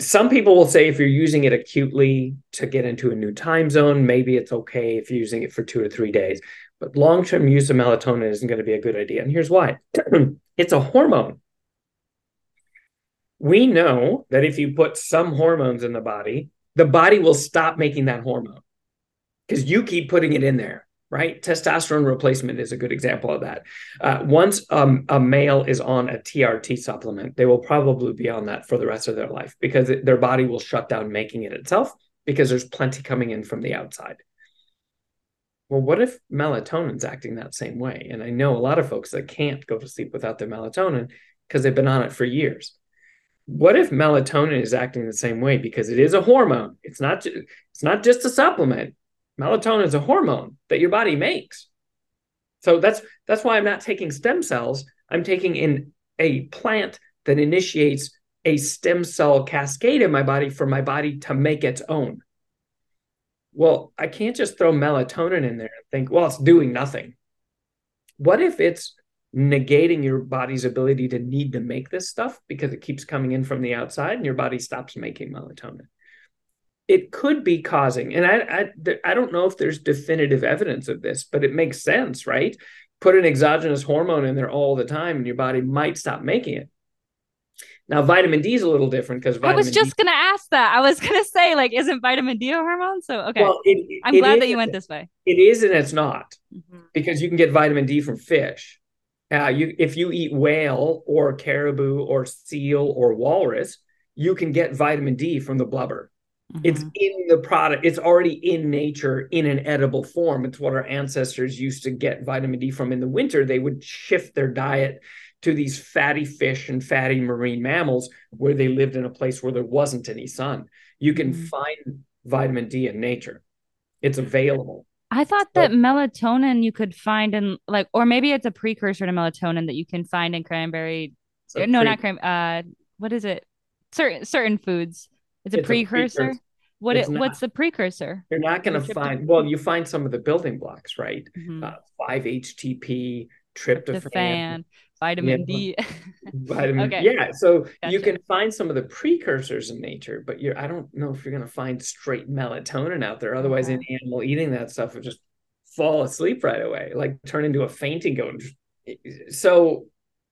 Some people will say if you're using it acutely to get into a new time zone, maybe it's okay if you're using it for two to three days. But long term use of melatonin isn't going to be a good idea. And here's why it's a hormone. We know that if you put some hormones in the body, the body will stop making that hormone because you keep putting it in there right? Testosterone replacement is a good example of that. Uh, once um, a male is on a TRT supplement, they will probably be on that for the rest of their life because it, their body will shut down making it itself because there's plenty coming in from the outside. Well, what if melatonin's acting that same way? And I know a lot of folks that can't go to sleep without their melatonin because they've been on it for years. What if melatonin is acting the same way because it is a hormone? It's not it's not just a supplement melatonin is a hormone that your body makes. So that's that's why i'm not taking stem cells. I'm taking in a plant that initiates a stem cell cascade in my body for my body to make its own. Well i can't just throw melatonin in there and think well it's doing nothing. What if it's negating your body's ability to need to make this stuff because it keeps coming in from the outside and your body stops making melatonin it could be causing and I, I i don't know if there's definitive evidence of this but it makes sense right? Put an exogenous hormone in there all the time and your body might stop making it. Now vitamin d is a little different because i was just going to ask that. I was going to say like isn't vitamin d a hormone? So okay. Well, it, i'm it glad is, that you went this way. It is and it's not mm-hmm. because you can get vitamin d from fish. Uh, you if you eat whale or caribou or seal or walrus you can get vitamin d from the blubber Mm-hmm. It's in the product. It's already in nature in an edible form. It's what our ancestors used to get vitamin D from in the winter. They would shift their diet to these fatty fish and fatty marine mammals where they lived in a place where there wasn't any sun. You can mm-hmm. find vitamin D in nature. It's available. I thought so, that melatonin you could find in like, or maybe it's a precursor to melatonin that you can find in cranberry. No, pre- not cranberry. Uh, what is it? Certain certain foods. It's a, it's precursor? a precursor. What it, what's the precursor? You're not going to find. Well, you find some of the building blocks, right? Mm-hmm. Uh, five HTP, tryptophan, tryptophan vitamin D. vitamin. Okay. Yeah, so gotcha. you can find some of the precursors in nature, but you're. I don't know if you're going to find straight melatonin out there. Otherwise, any animal eating that stuff would just fall asleep right away, like turn into a fainting goat. So,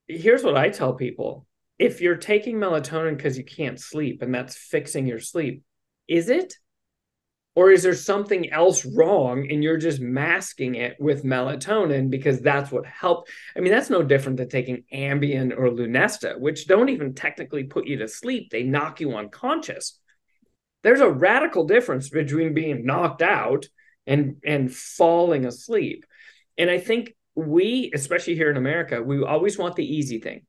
here's what I tell people: if you're taking melatonin because you can't sleep and that's fixing your sleep, is it? Or is there something else wrong and you're just masking it with melatonin because that's what helped? I mean, that's no different than taking Ambien or Lunesta, which don't even technically put you to sleep. They knock you unconscious. There's a radical difference between being knocked out and and falling asleep. And I think we, especially here in America, we always want the easy thing.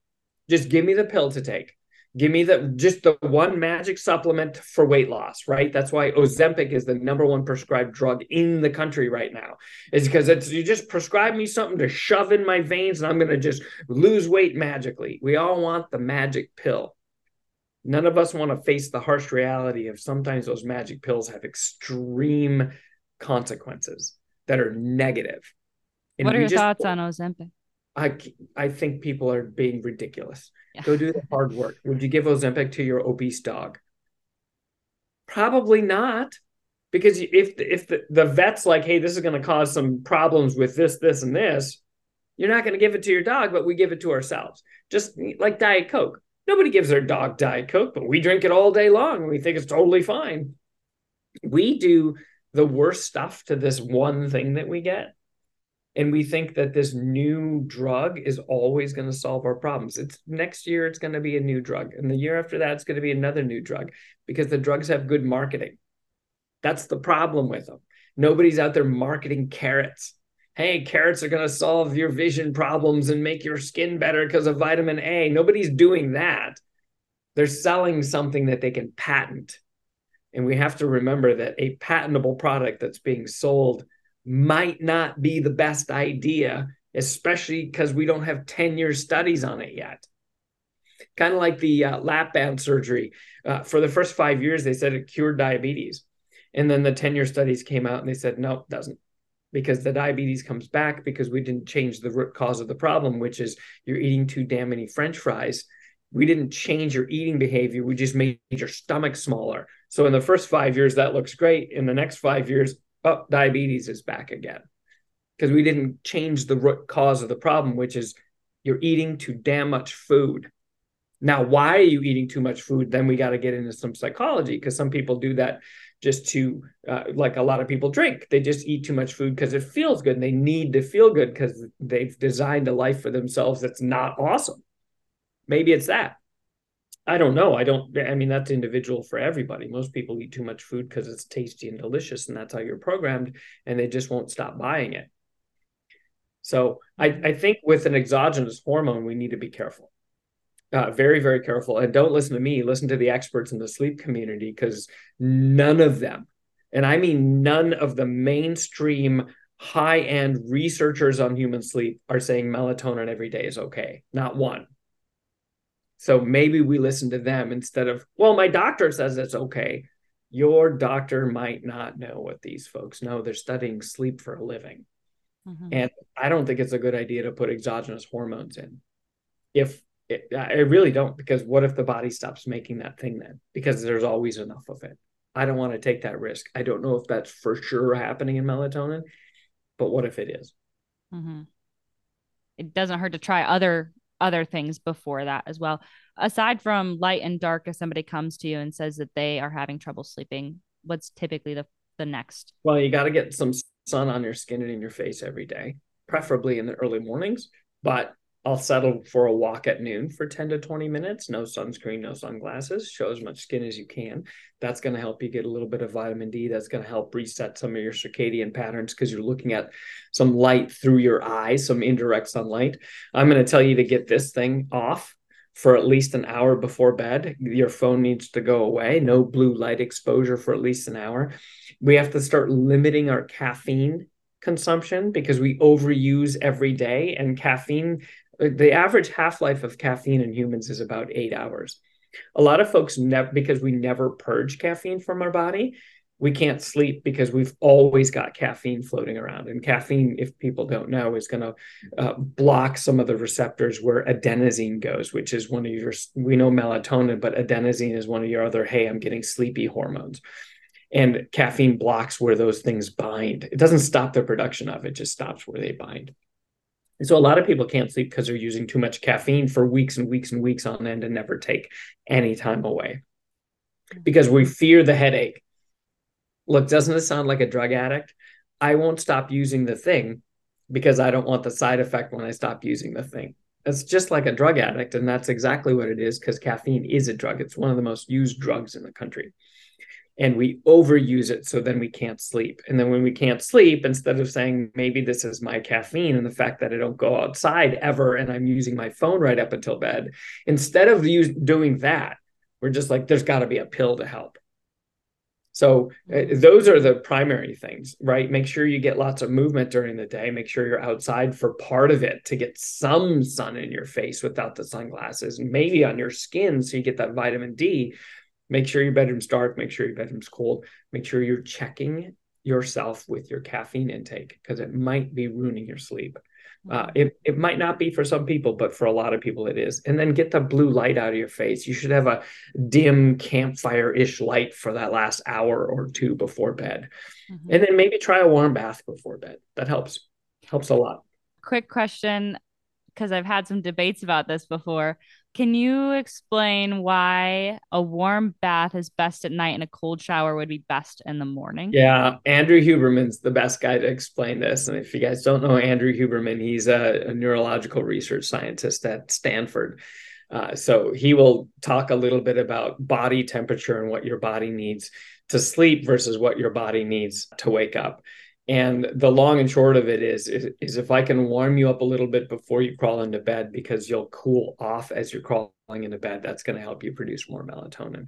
Just give me the pill to take. Give me the just the one magic supplement for weight loss, right? That's why Ozempic is the number one prescribed drug in the country right now. Is because it's you just prescribe me something to shove in my veins and I'm going to just lose weight magically. We all want the magic pill. None of us want to face the harsh reality of sometimes those magic pills have extreme consequences that are negative. And what are your just, thoughts on Ozempic? I I think people are being ridiculous. Yeah. Go do the hard work. Would you give Ozempic to your obese dog? Probably not, because if if the, the vet's like, hey, this is going to cause some problems with this, this, and this, you're not going to give it to your dog, but we give it to ourselves. Just like Diet Coke. Nobody gives their dog Diet Coke, but we drink it all day long and we think it's totally fine. We do the worst stuff to this one thing that we get and we think that this new drug is always going to solve our problems. It's next year it's going to be a new drug and the year after that it's going to be another new drug because the drugs have good marketing. That's the problem with them nobody's out there marketing carrots. Hey carrots are going to solve your vision problems and make your skin better because of vitamin a. Nobody's doing that. They're selling something that they can patent. And we have to remember that a patentable product that's being sold might not be the best idea, especially because we don't have 10 year studies on it yet. Kind of like the uh, lap band surgery. Uh, for the first five years, they said it cured diabetes. And then the 10 year studies came out and they said, no, it doesn't. Because the diabetes comes back because we didn't change the root cause of the problem, which is you're eating too damn many french fries. We didn't change your eating behavior. We just made your stomach smaller. So in the first five years, that looks great. In the next five years, oh, diabetes is back again because we didn't change the root cause of the problem, which is you're eating too damn much food. Now, why are you eating too much food? Then we got to get into some psychology because some people do that just to, uh, like a lot of people drink. They just eat too much food because it feels good and they need to feel good because they've designed a life for themselves that's not awesome. Maybe it's that. I don't know. I don't. I mean, that's individual for everybody. Most people eat too much food because it's tasty and delicious, and that's how you're programmed, and they just won't stop buying it. So I, I think with an exogenous hormone, we need to be careful, uh, very, very careful, and don't listen to me. Listen to the experts in the sleep community because none of them, and I mean none of the mainstream high end researchers on human sleep are saying melatonin every day is okay. Not one. So maybe we listen to them instead of, well, my doctor says it's okay. Your doctor might not know what these folks know. They're studying sleep for a living. Mm-hmm. And I don't think it's a good idea to put exogenous hormones in. If it, I really don't, because what if the body stops making that thing then? Because there's always enough of it. I don't want to take that risk. I don't know if that's for sure happening in melatonin, but what if it is? Mm-hmm. It doesn't hurt to try other other things before that as well. Aside from light and dark, if somebody comes to you and says that they are having trouble sleeping, what's typically the, the next? Well, you got to get some sun on your skin and in your face every day, preferably in the early mornings. But I'll settle for a walk at noon for 10 to 20 minutes. No sunscreen, no sunglasses. Show as much skin as you can. That's going to help you get a little bit of vitamin D. That's going to help reset some of your circadian patterns because you're looking at some light through your eyes, some indirect sunlight. I'm going to tell you to get this thing off for at least an hour before bed. Your phone needs to go away. No blue light exposure for at least an hour. We have to start limiting our caffeine consumption because we overuse every day and caffeine the average half life of caffeine in humans is about eight hours. A lot of folks never because we never purge caffeine from our body. We can't sleep because we've always got caffeine floating around. And caffeine, if people don't know, is going to uh, block some of the receptors where adenosine goes, which is one of your, we know melatonin, but adenosine is one of your other, hey, I'm getting sleepy hormones. And caffeine blocks where those things bind. It doesn't stop the production of it, just stops where they bind. And so a lot of people can't sleep because they're using too much caffeine for weeks and weeks and weeks on end and never take any time away because we fear the headache. Look, doesn't it sound like a drug addict? I won't stop using the thing because I don't want the side effect when I stop using the thing. It's just like a drug addict. And that's exactly what it is because caffeine is a drug. It's one of the most used drugs in the country. And we overuse it so then we can't sleep. And then when we can't sleep instead of saying maybe this is my caffeine and the fact that i don't go outside ever and i'm using my phone right up until bed instead of use, doing that we're just like there's got to be a pill to help. So uh, those are the primary things right? Make sure you get lots of movement during the day. Make sure you're outside for part of it to get some sun in your face without the sunglasses maybe on your skin so you get that vitamin d Make sure your bedroom's dark, make sure your bedroom's cold, make sure you're checking yourself with your caffeine intake because it might be ruining your sleep. Uh, it, it might not be for some people, but for a lot of people it is. And then get the blue light out of your face. You should have a dim campfire ish light for that last hour or two before bed. Mm-hmm. And then maybe try a warm bath before bed. That helps. Helps a lot. Quick question because I've had some debates about this before. Can you explain why a warm bath is best at night and a cold shower would be best in the morning? Yeah, Andrew Huberman's the best guy to explain this. And if you guys don't know Andrew Huberman, he's a, a neurological research scientist at Stanford. Uh, so he will talk a little bit about body temperature and what your body needs to sleep versus what your body needs to wake up. And the long and short of it is, is, is if I can warm you up a little bit before you crawl into bed because you'll cool off as you're crawling into bed, that's going to help you produce more melatonin.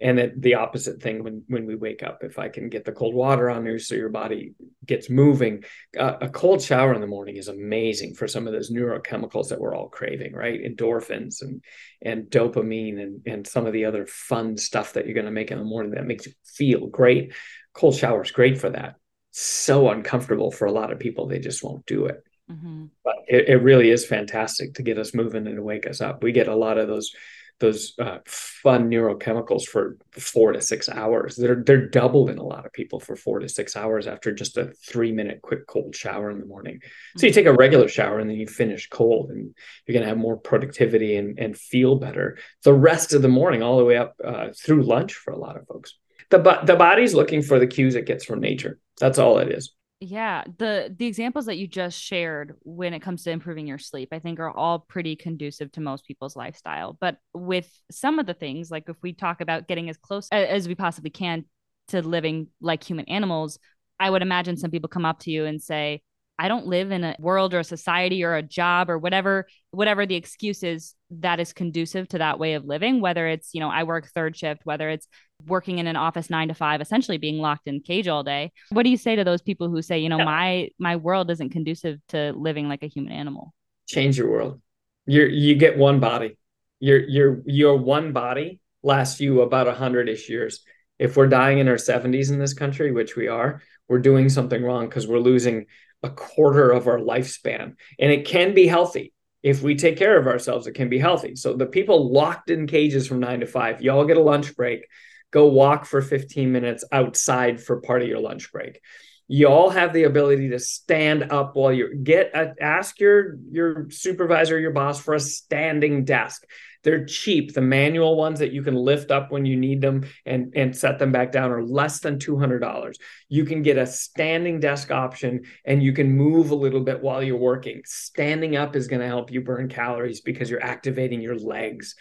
And it, the opposite thing when when we wake up, if I can get the cold water on you so your body gets moving, uh, a cold shower in the morning is amazing for some of those neurochemicals that we're all craving, right? Endorphins and and dopamine and and some of the other fun stuff that you're going to make in the morning that makes you feel great. Cold shower is great for that so uncomfortable for a lot of people they just won't do it. Mm-hmm. but it, it, really is fantastic to get us moving and to wake us up. We get a lot of those those uh, fun neurochemicals for four to six hours. They're they're doubled in a lot of people for four to six hours after just a three minute quick cold shower in the morning. Mm-hmm. so you take a regular shower and then you finish cold and you're going to have more productivity and, and feel better the rest of the morning all the way up uh, through lunch for a lot of folks the the body's looking for the cues it gets from nature. That's all it is. Yeah, the the examples that you just shared when it comes to improving your sleep, I think are all pretty conducive to most people's lifestyle. But with some of the things, like if we talk about getting as close as we possibly can to living like human animals, I would imagine some people come up to you and say, I don't live in a world or a society or a job or whatever whatever the excuse is that is conducive to that way of living whether it's you know I work third shift whether it's working in an office 9 to 5 essentially being locked in cage all day. What do you say to those people who say you know yeah. my my world isn't conducive to living like a human animal? Change your world. You you get one body. Your your your one body lasts you about a hundred-ish years. If we're dying in our 70s in this country which we are we're doing something wrong because we're losing a quarter of our lifespan. And it can be healthy. If we take care of ourselves, it can be healthy. So the people locked in cages from nine to five, y'all get a lunch break, go walk for 15 minutes outside for part of your lunch break. You all have the ability to stand up while you get a, ask your your supervisor, your boss for a standing desk. They're cheap. The manual ones that you can lift up when you need them and, and set them back down are less than $200. You can get a standing desk option and you can move a little bit while you're working. Standing up is going to help you burn calories because you're activating your legs.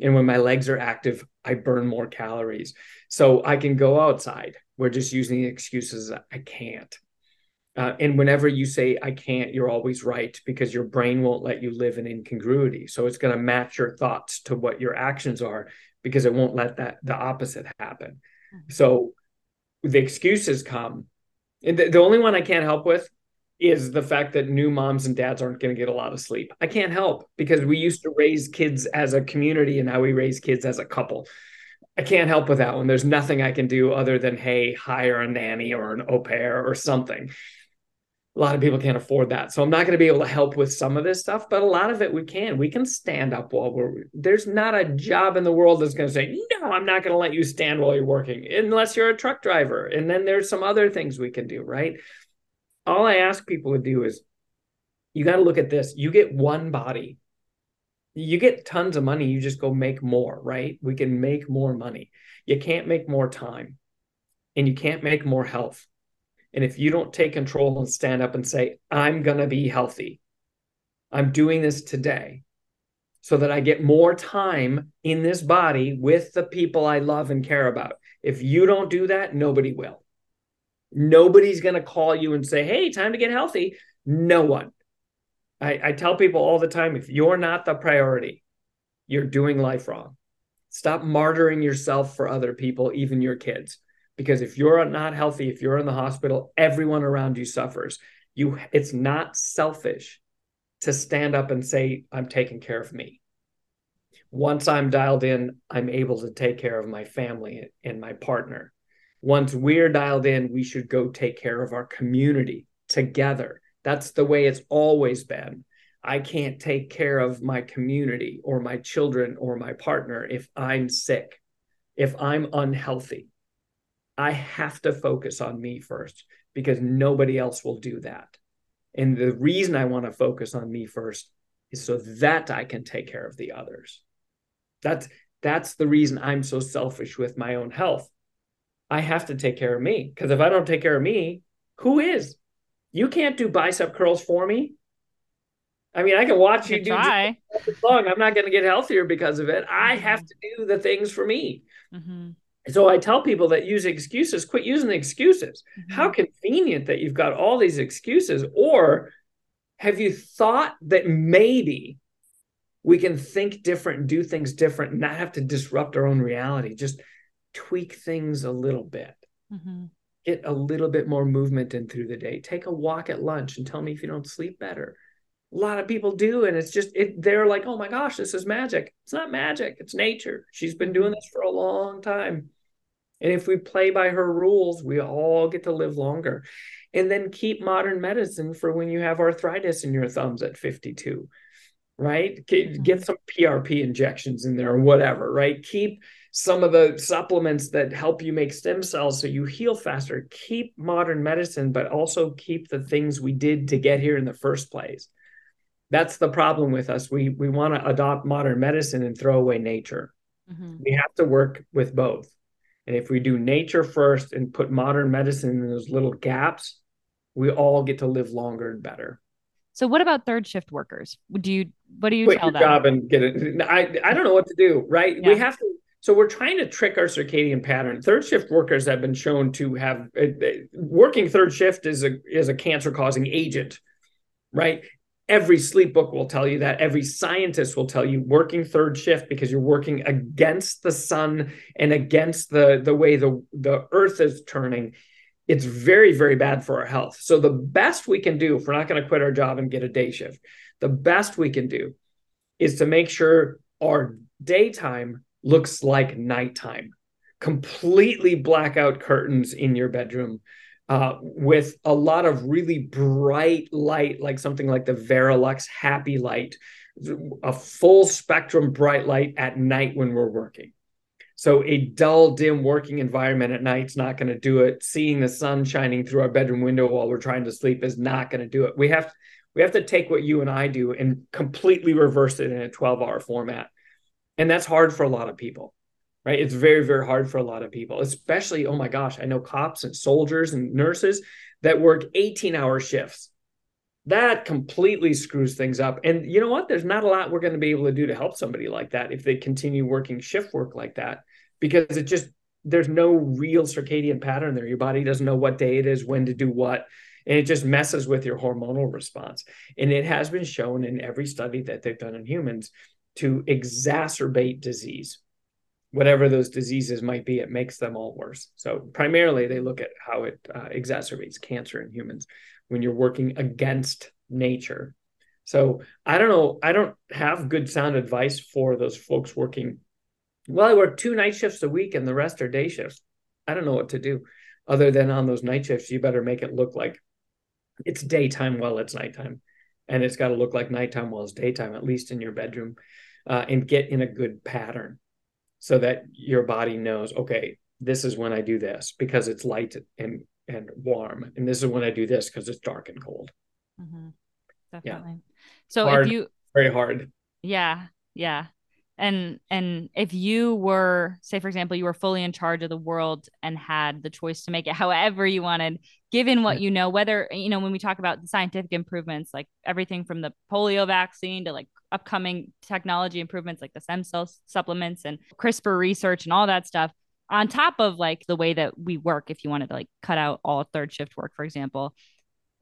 And when my legs are active, I burn more calories. So I can go outside. We're just using excuses I can't. Uh, and whenever you say I can't, you're always right because your brain won't let you live in incongruity. So it's going to match your thoughts to what your actions are because it won't let that the opposite happen. Mm-hmm. So the excuses come. And the, the only one I can't help with is the fact that new moms and dads aren't going to get a lot of sleep. I can't help because we used to raise kids as a community and now we raise kids as a couple. I can't help with that one. There's nothing I can do other than, hey, hire a nanny or an au pair or something a lot of people can't afford that. So I'm not going to be able to help with some of this stuff, but a lot of it we can. We can stand up while we're there's not a job in the world that's going to say, "No, I'm not going to let you stand while you're working unless you're a truck driver." And then there's some other things we can do, right? All I ask people to do is you got to look at this. You get one body. You get tons of money, you just go make more, right? We can make more money. You can't make more time. And you can't make more health and if you don't take control and stand up and say, I'm going to be healthy, I'm doing this today so that I get more time in this body with the people I love and care about. If you don't do that, nobody will. Nobody's going to call you and say, hey, time to get healthy. No one. I, I tell people all the time if you're not the priority, you're doing life wrong. Stop martyring yourself for other people, even your kids. Because if you're not healthy, if you're in the hospital, everyone around you suffers. You it's not selfish to stand up and say, I'm taking care of me. Once I'm dialed in, I'm able to take care of my family and my partner. Once we're dialed in, we should go take care of our community together. That's the way it's always been. I can't take care of my community or my children or my partner if I'm sick, if I'm unhealthy. I have to focus on me first because nobody else will do that. And the reason I want to focus on me first is so that I can take care of the others. That's that's the reason I'm so selfish with my own health. I have to take care of me because if I don't take care of me, who is? You can't do bicep curls for me. I mean, I can watch you, you do try. long. I'm not going to get healthier because of it. I mm-hmm. have to do the things for me. Mm-hmm. So I tell people that use excuses, quit using the excuses. Mm-hmm. How convenient that you've got all these excuses. Or have you thought that maybe we can think different, do things different, not have to disrupt our own reality? Just tweak things a little bit. Mm-hmm. Get a little bit more movement in through the day. Take a walk at lunch and tell me if you don't sleep better. A lot of people do, and it's just it. They're like, "Oh my gosh, this is magic." It's not magic. It's nature. She's been doing this for a long time, and if we play by her rules, we all get to live longer. And then keep modern medicine for when you have arthritis in your thumbs at 52 right? Get, mm-hmm. get, some PRP injections in there or whatever, right? Keep some of the supplements that help you make stem cells so you heal faster. Keep modern medicine, but also keep the things we did to get here in the first place. That's the problem with us. We we want to adopt modern medicine and throw away nature. Mm-hmm. We have to work with both. And if we do nature first and put modern medicine in those little gaps, we all get to live longer and better. So what about third shift workers? Do you what do you Quit tell your them? Job and get it. I I don't know what to do. Right? Yeah. We have to so we're trying to trick our circadian pattern. Third shift workers have been shown to have uh, working third shift is a is a cancer causing agent, right? Every sleep book will tell you that. Every scientist will tell you working third shift because you're working against the sun and against the the way the the earth is turning. It's very very bad for our health. So the best we can do if we're not going to quit our job and get a day shift, the best we can do is to make sure our daytime looks like nighttime. Completely blackout curtains in your bedroom uh, with a lot of really bright light, like something like the Verilux Happy Light, a full spectrum bright light at night when we're working. So a dull, dim working environment at night is not going to do it. Seeing the sun shining through our bedroom window while we're trying to sleep is not going to do it. We have we have to take what you and I do and completely reverse it in a 12 hour format and that's hard for a lot of people, right? It's very, very hard for a lot of people, especially, oh my gosh, I know cops and soldiers and nurses that work 18 hour shifts. That completely screws things up. And you know what? There's not a lot we're going to be able to do to help somebody like that if they continue working shift work like that, because it just, there's no real circadian pattern there. Your body doesn't know what day it is, when to do what and it just messes with your hormonal response. And it has been shown in every study that they've done in humans to exacerbate disease. Whatever those diseases might be, it makes them all worse. So, primarily, they look at how it uh, exacerbates cancer in humans when you're working against nature. So, I don't know. I don't have good sound advice for those folks working. Well, I work two night shifts a week and the rest are day shifts. I don't know what to do other than on those night shifts, you better make it look like it's daytime while it's nighttime and it's got to look like nighttime while it's daytime, at least in your bedroom, uh, and get in a good pattern so that your body knows, okay, this is when I do this because it's light and and warm, and this is when I do this because it's dark and cold. Mm-hmm. Definitely. Yeah. So hard, if you very hard. Yeah, yeah and and if you were say for example you were fully in charge of the world and had the choice to make it however you wanted given what you know whether you know when we talk about the scientific improvements like everything from the polio vaccine to like upcoming technology improvements like the stem cell supplements and crispr research and all that stuff on top of like the way that we work if you wanted to like cut out all third shift work for example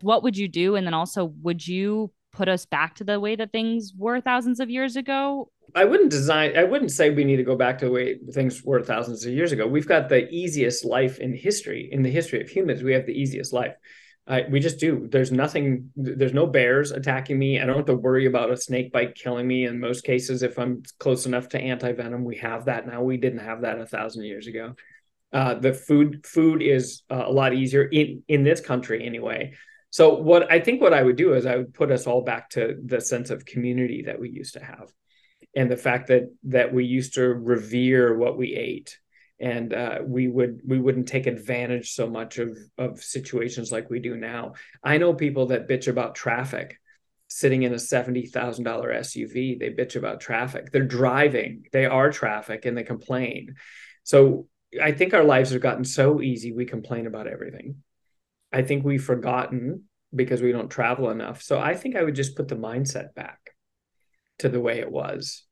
what would you do? And then also would you put us back to the way that things were thousands of years ago? I wouldn't design i wouldn't say we need to go back to the way things were thousands of years ago. We've got the easiest life in history in the history of humans we have the easiest life I, we just do. There's nothing. There's no bears attacking me. I don't have to worry about a snake bite killing me. In most cases, if I'm close enough to anti venom, we have that now. We didn't have that a thousand years ago. Uh, the food food is uh, a lot easier in in this country anyway. So what I think what I would do is I would put us all back to the sense of community that we used to have, and the fact that that we used to revere what we ate and uh, we would we wouldn't take advantage so much of of situations like we do now. I know people that bitch about traffic sitting in a $70,000 SUV, they bitch about traffic. They're driving, they are traffic and they complain. So I think our lives have gotten so easy, we complain about everything. I think we've forgotten because we don't travel enough. So I think I would just put the mindset back to the way it was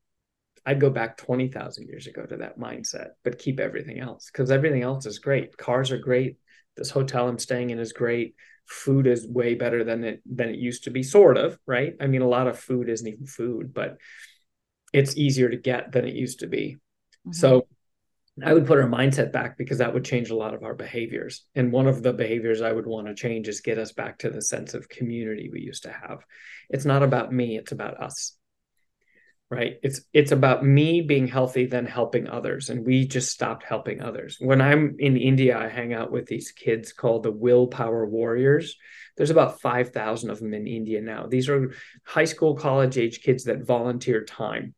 I'd go back 20,000 years ago to that mindset, but keep everything else because everything else is great. Cars are great. This hotel I'm staying in is great. Food is way better than it than it used to be, sort of, right? I mean, a lot of food isn't even food, but it's easier to get than it used to be. Mm-hmm. So I would put our mindset back because that would change a lot of our behaviors. And one of the behaviors I would want to change is get us back to the sense of community we used to have. It's not about me, it's about us right? It's it's about me being healthy then helping others and we just stopped helping others. When i'm in india i hang out with these kids called the willpower warriors. There's about 5000 of them in india now. These are high school college age kids that volunteer time.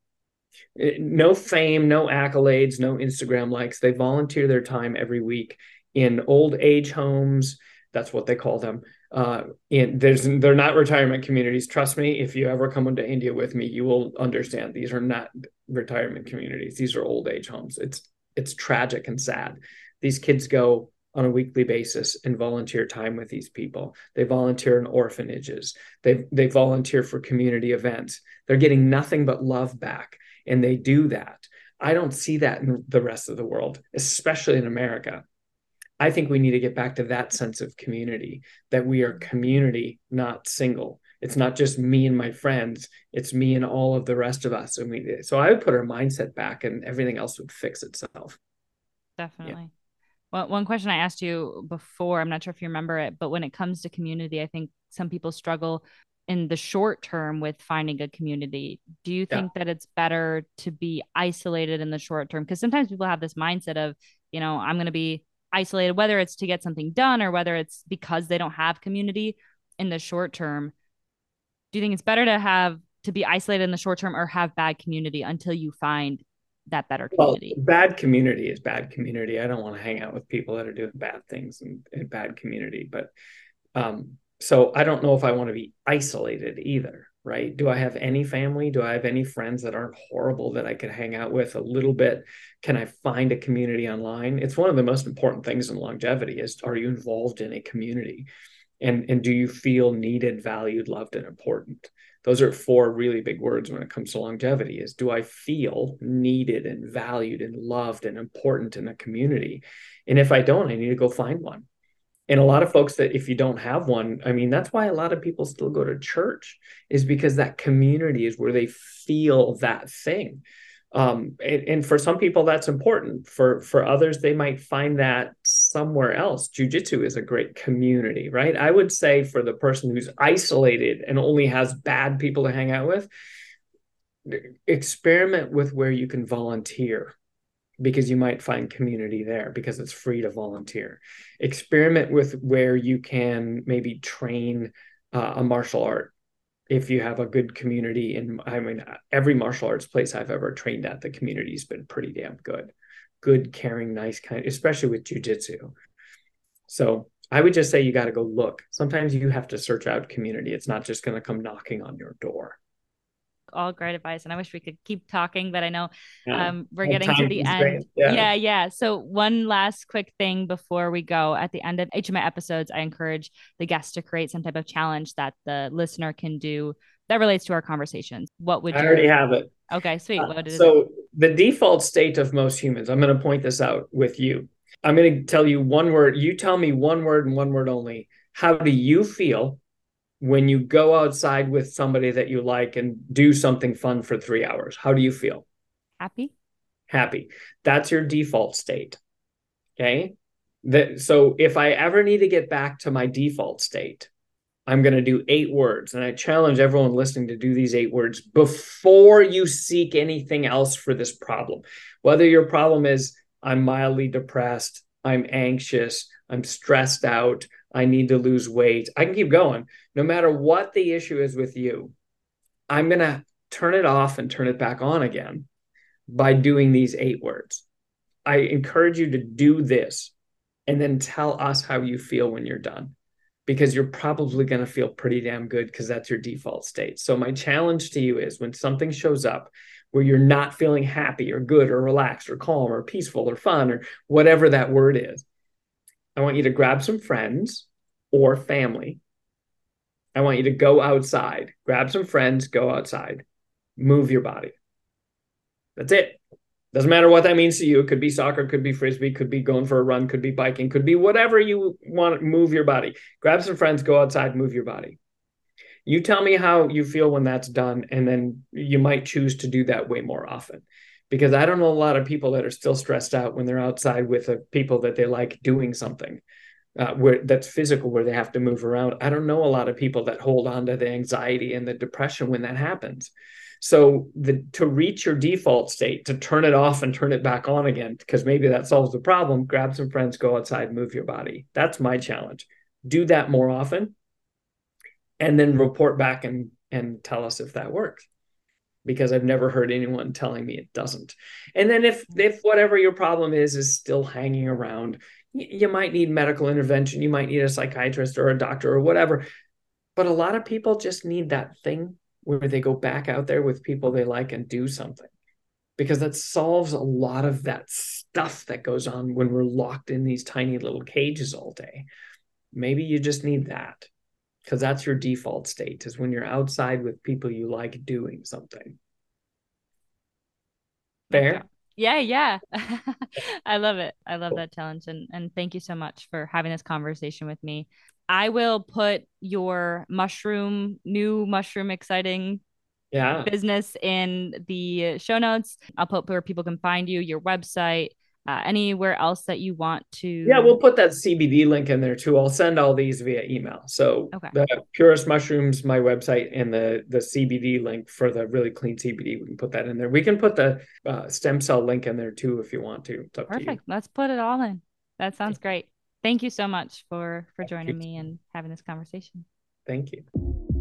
Eh, no fame no accolades no instagram likes. They volunteer their time every week in old age homes. That's what they call them uh, and there's they're not retirement communities. Trust me, if you ever come into India with me, you will understand these are not retirement communities. These are old age homes. It's it's tragic and sad. These kids go on a weekly basis and volunteer time with these people. They volunteer in orphanages. They they volunteer for community events. They're getting nothing but love back, and they do that. I don't see that in the rest of the world, especially in America. I think we need to get back to that sense of community, that we are community, not single. It's not just me and my friends, it's me and all of the rest of us. And we, so I would put our mindset back and everything else would fix itself. Definitely. Yeah. Well, one question I asked you before, I'm not sure if you remember it, but when it comes to community, I think some people struggle in the short term with finding a community. Do you think yeah. that it's better to be isolated in the short term? Because sometimes people have this mindset of, you know, I'm going to be isolated, whether it's to get something done or whether it's because they don't have community in the short term. Do you think it's better to have to be isolated in the short term or have bad community until you find that better community? Well, bad community is bad community. I don't want to hang out with people that are doing bad things in, in bad community. But um, so I don't know if I want to be isolated either right? Do I have any family? Do I have any friends that aren't horrible that I could hang out with a little bit? Can I find a community online? It's one of the most important things in longevity is are you involved in a community? And, and do you feel needed, valued, loved, and important? Those are four really big words when it comes to longevity is do I feel needed and valued and loved and important in a community? And if I don't, I need to go find one and a lot of folks that if you don't have one i mean that's why a lot of people still go to church is because that community is where they feel that thing. Um, and, and, for some people that's important. For for others they might find that somewhere else. Jiu-jitsu is a great community right? I would say for the person who's isolated and only has bad people to hang out with experiment with where you can volunteer because you might find community there because it's free to volunteer. Experiment with where you can maybe train uh, a martial art if you have a good community. And I mean, every martial arts place I've ever trained at, the community's been pretty damn good. Good, caring, nice kind, especially with jujitsu. So I would just say you got to go look. Sometimes you have to search out community. It's not just going to come knocking on your door all great advice and i wish we could keep talking but i know yeah. um, we're getting to the end yeah. yeah. yeah so one last quick thing before we go at the end of each of my episodes i encourage the guests to create some type of challenge that the listener can do that relates to our conversations. What would I you already have it. Okay, sweet. Uh, What is it? so the default state of most humans, I'm going to point this out with you. I'm going to tell you one word. You tell me one word and one word only. How do you feel when you go outside with somebody that you like and do something fun for three hours? How do you feel? Happy? Happy. That's your default state. Okay. That so if I ever need to get back to my default state, I'm going to do eight words. And I challenge everyone listening to do these eight words before you seek anything else for this problem. Whether your problem is I'm mildly depressed, I'm anxious, I'm stressed out, I need to lose weight, I can keep going. No matter what the issue is with you, I'm going to turn it off and turn it back on again by doing these eight words. I encourage you to do this and then tell us how you feel when you're done because you're probably going to feel pretty damn good because that's your default state. So, my challenge to you is when something shows up where you're not feeling happy or good or relaxed or calm or peaceful or fun or whatever that word is, I want you to grab some friends or family. I want you to go outside, grab some friends, go outside, move your body. That's it. Doesn't matter what that means to you. It could be soccer, could be frisbee, could be going for a run, could be biking, could be whatever you want. Move your body. Grab some friends, go outside, move your body. You tell me how you feel when that's done, and then you might choose to do that way more often. Because I don't know a lot of people that are still stressed out when they're outside with people that they like doing something uh, where that's physical, where they have to move around. I don't know a lot of people that hold on to the anxiety and the depression when that happens. So the to reach your default state, to turn it off and turn it back on again, because maybe that solves the problem, grab some friends, go outside, move your body. That's my challenge. Do that more often and then report back and and tell us if that works. Because I've never heard anyone telling me it doesn't. And then if if whatever your problem is is still hanging around, you might need medical intervention, you might need a psychiatrist or a doctor or whatever. But a lot of people just need that thing where they go back out there with people they like and do something because that solves a lot of that stuff that goes on when we're locked in these tiny little cages all day maybe you just need that because that's your default state is when you're outside with people you like doing something. Fair? yeah yeah. I love it. I love that challenge and and thank you so much for having this conversation with me. I will put your mushroom, new mushroom exciting yeah. business in the show notes. I'll put where people can find you, your website, uh, anywhere else that you want to. Yeah, we'll put that CBD link in there too. I'll send all these via email. So okay. the purest mushrooms, my website, and the the CBD link for the really clean CBD. We can put that in there. We can put the uh, stem cell link in there too if you want to. Perfect. Let's put it all in. That sounds great thank you so much for for joining me and having this conversation thank you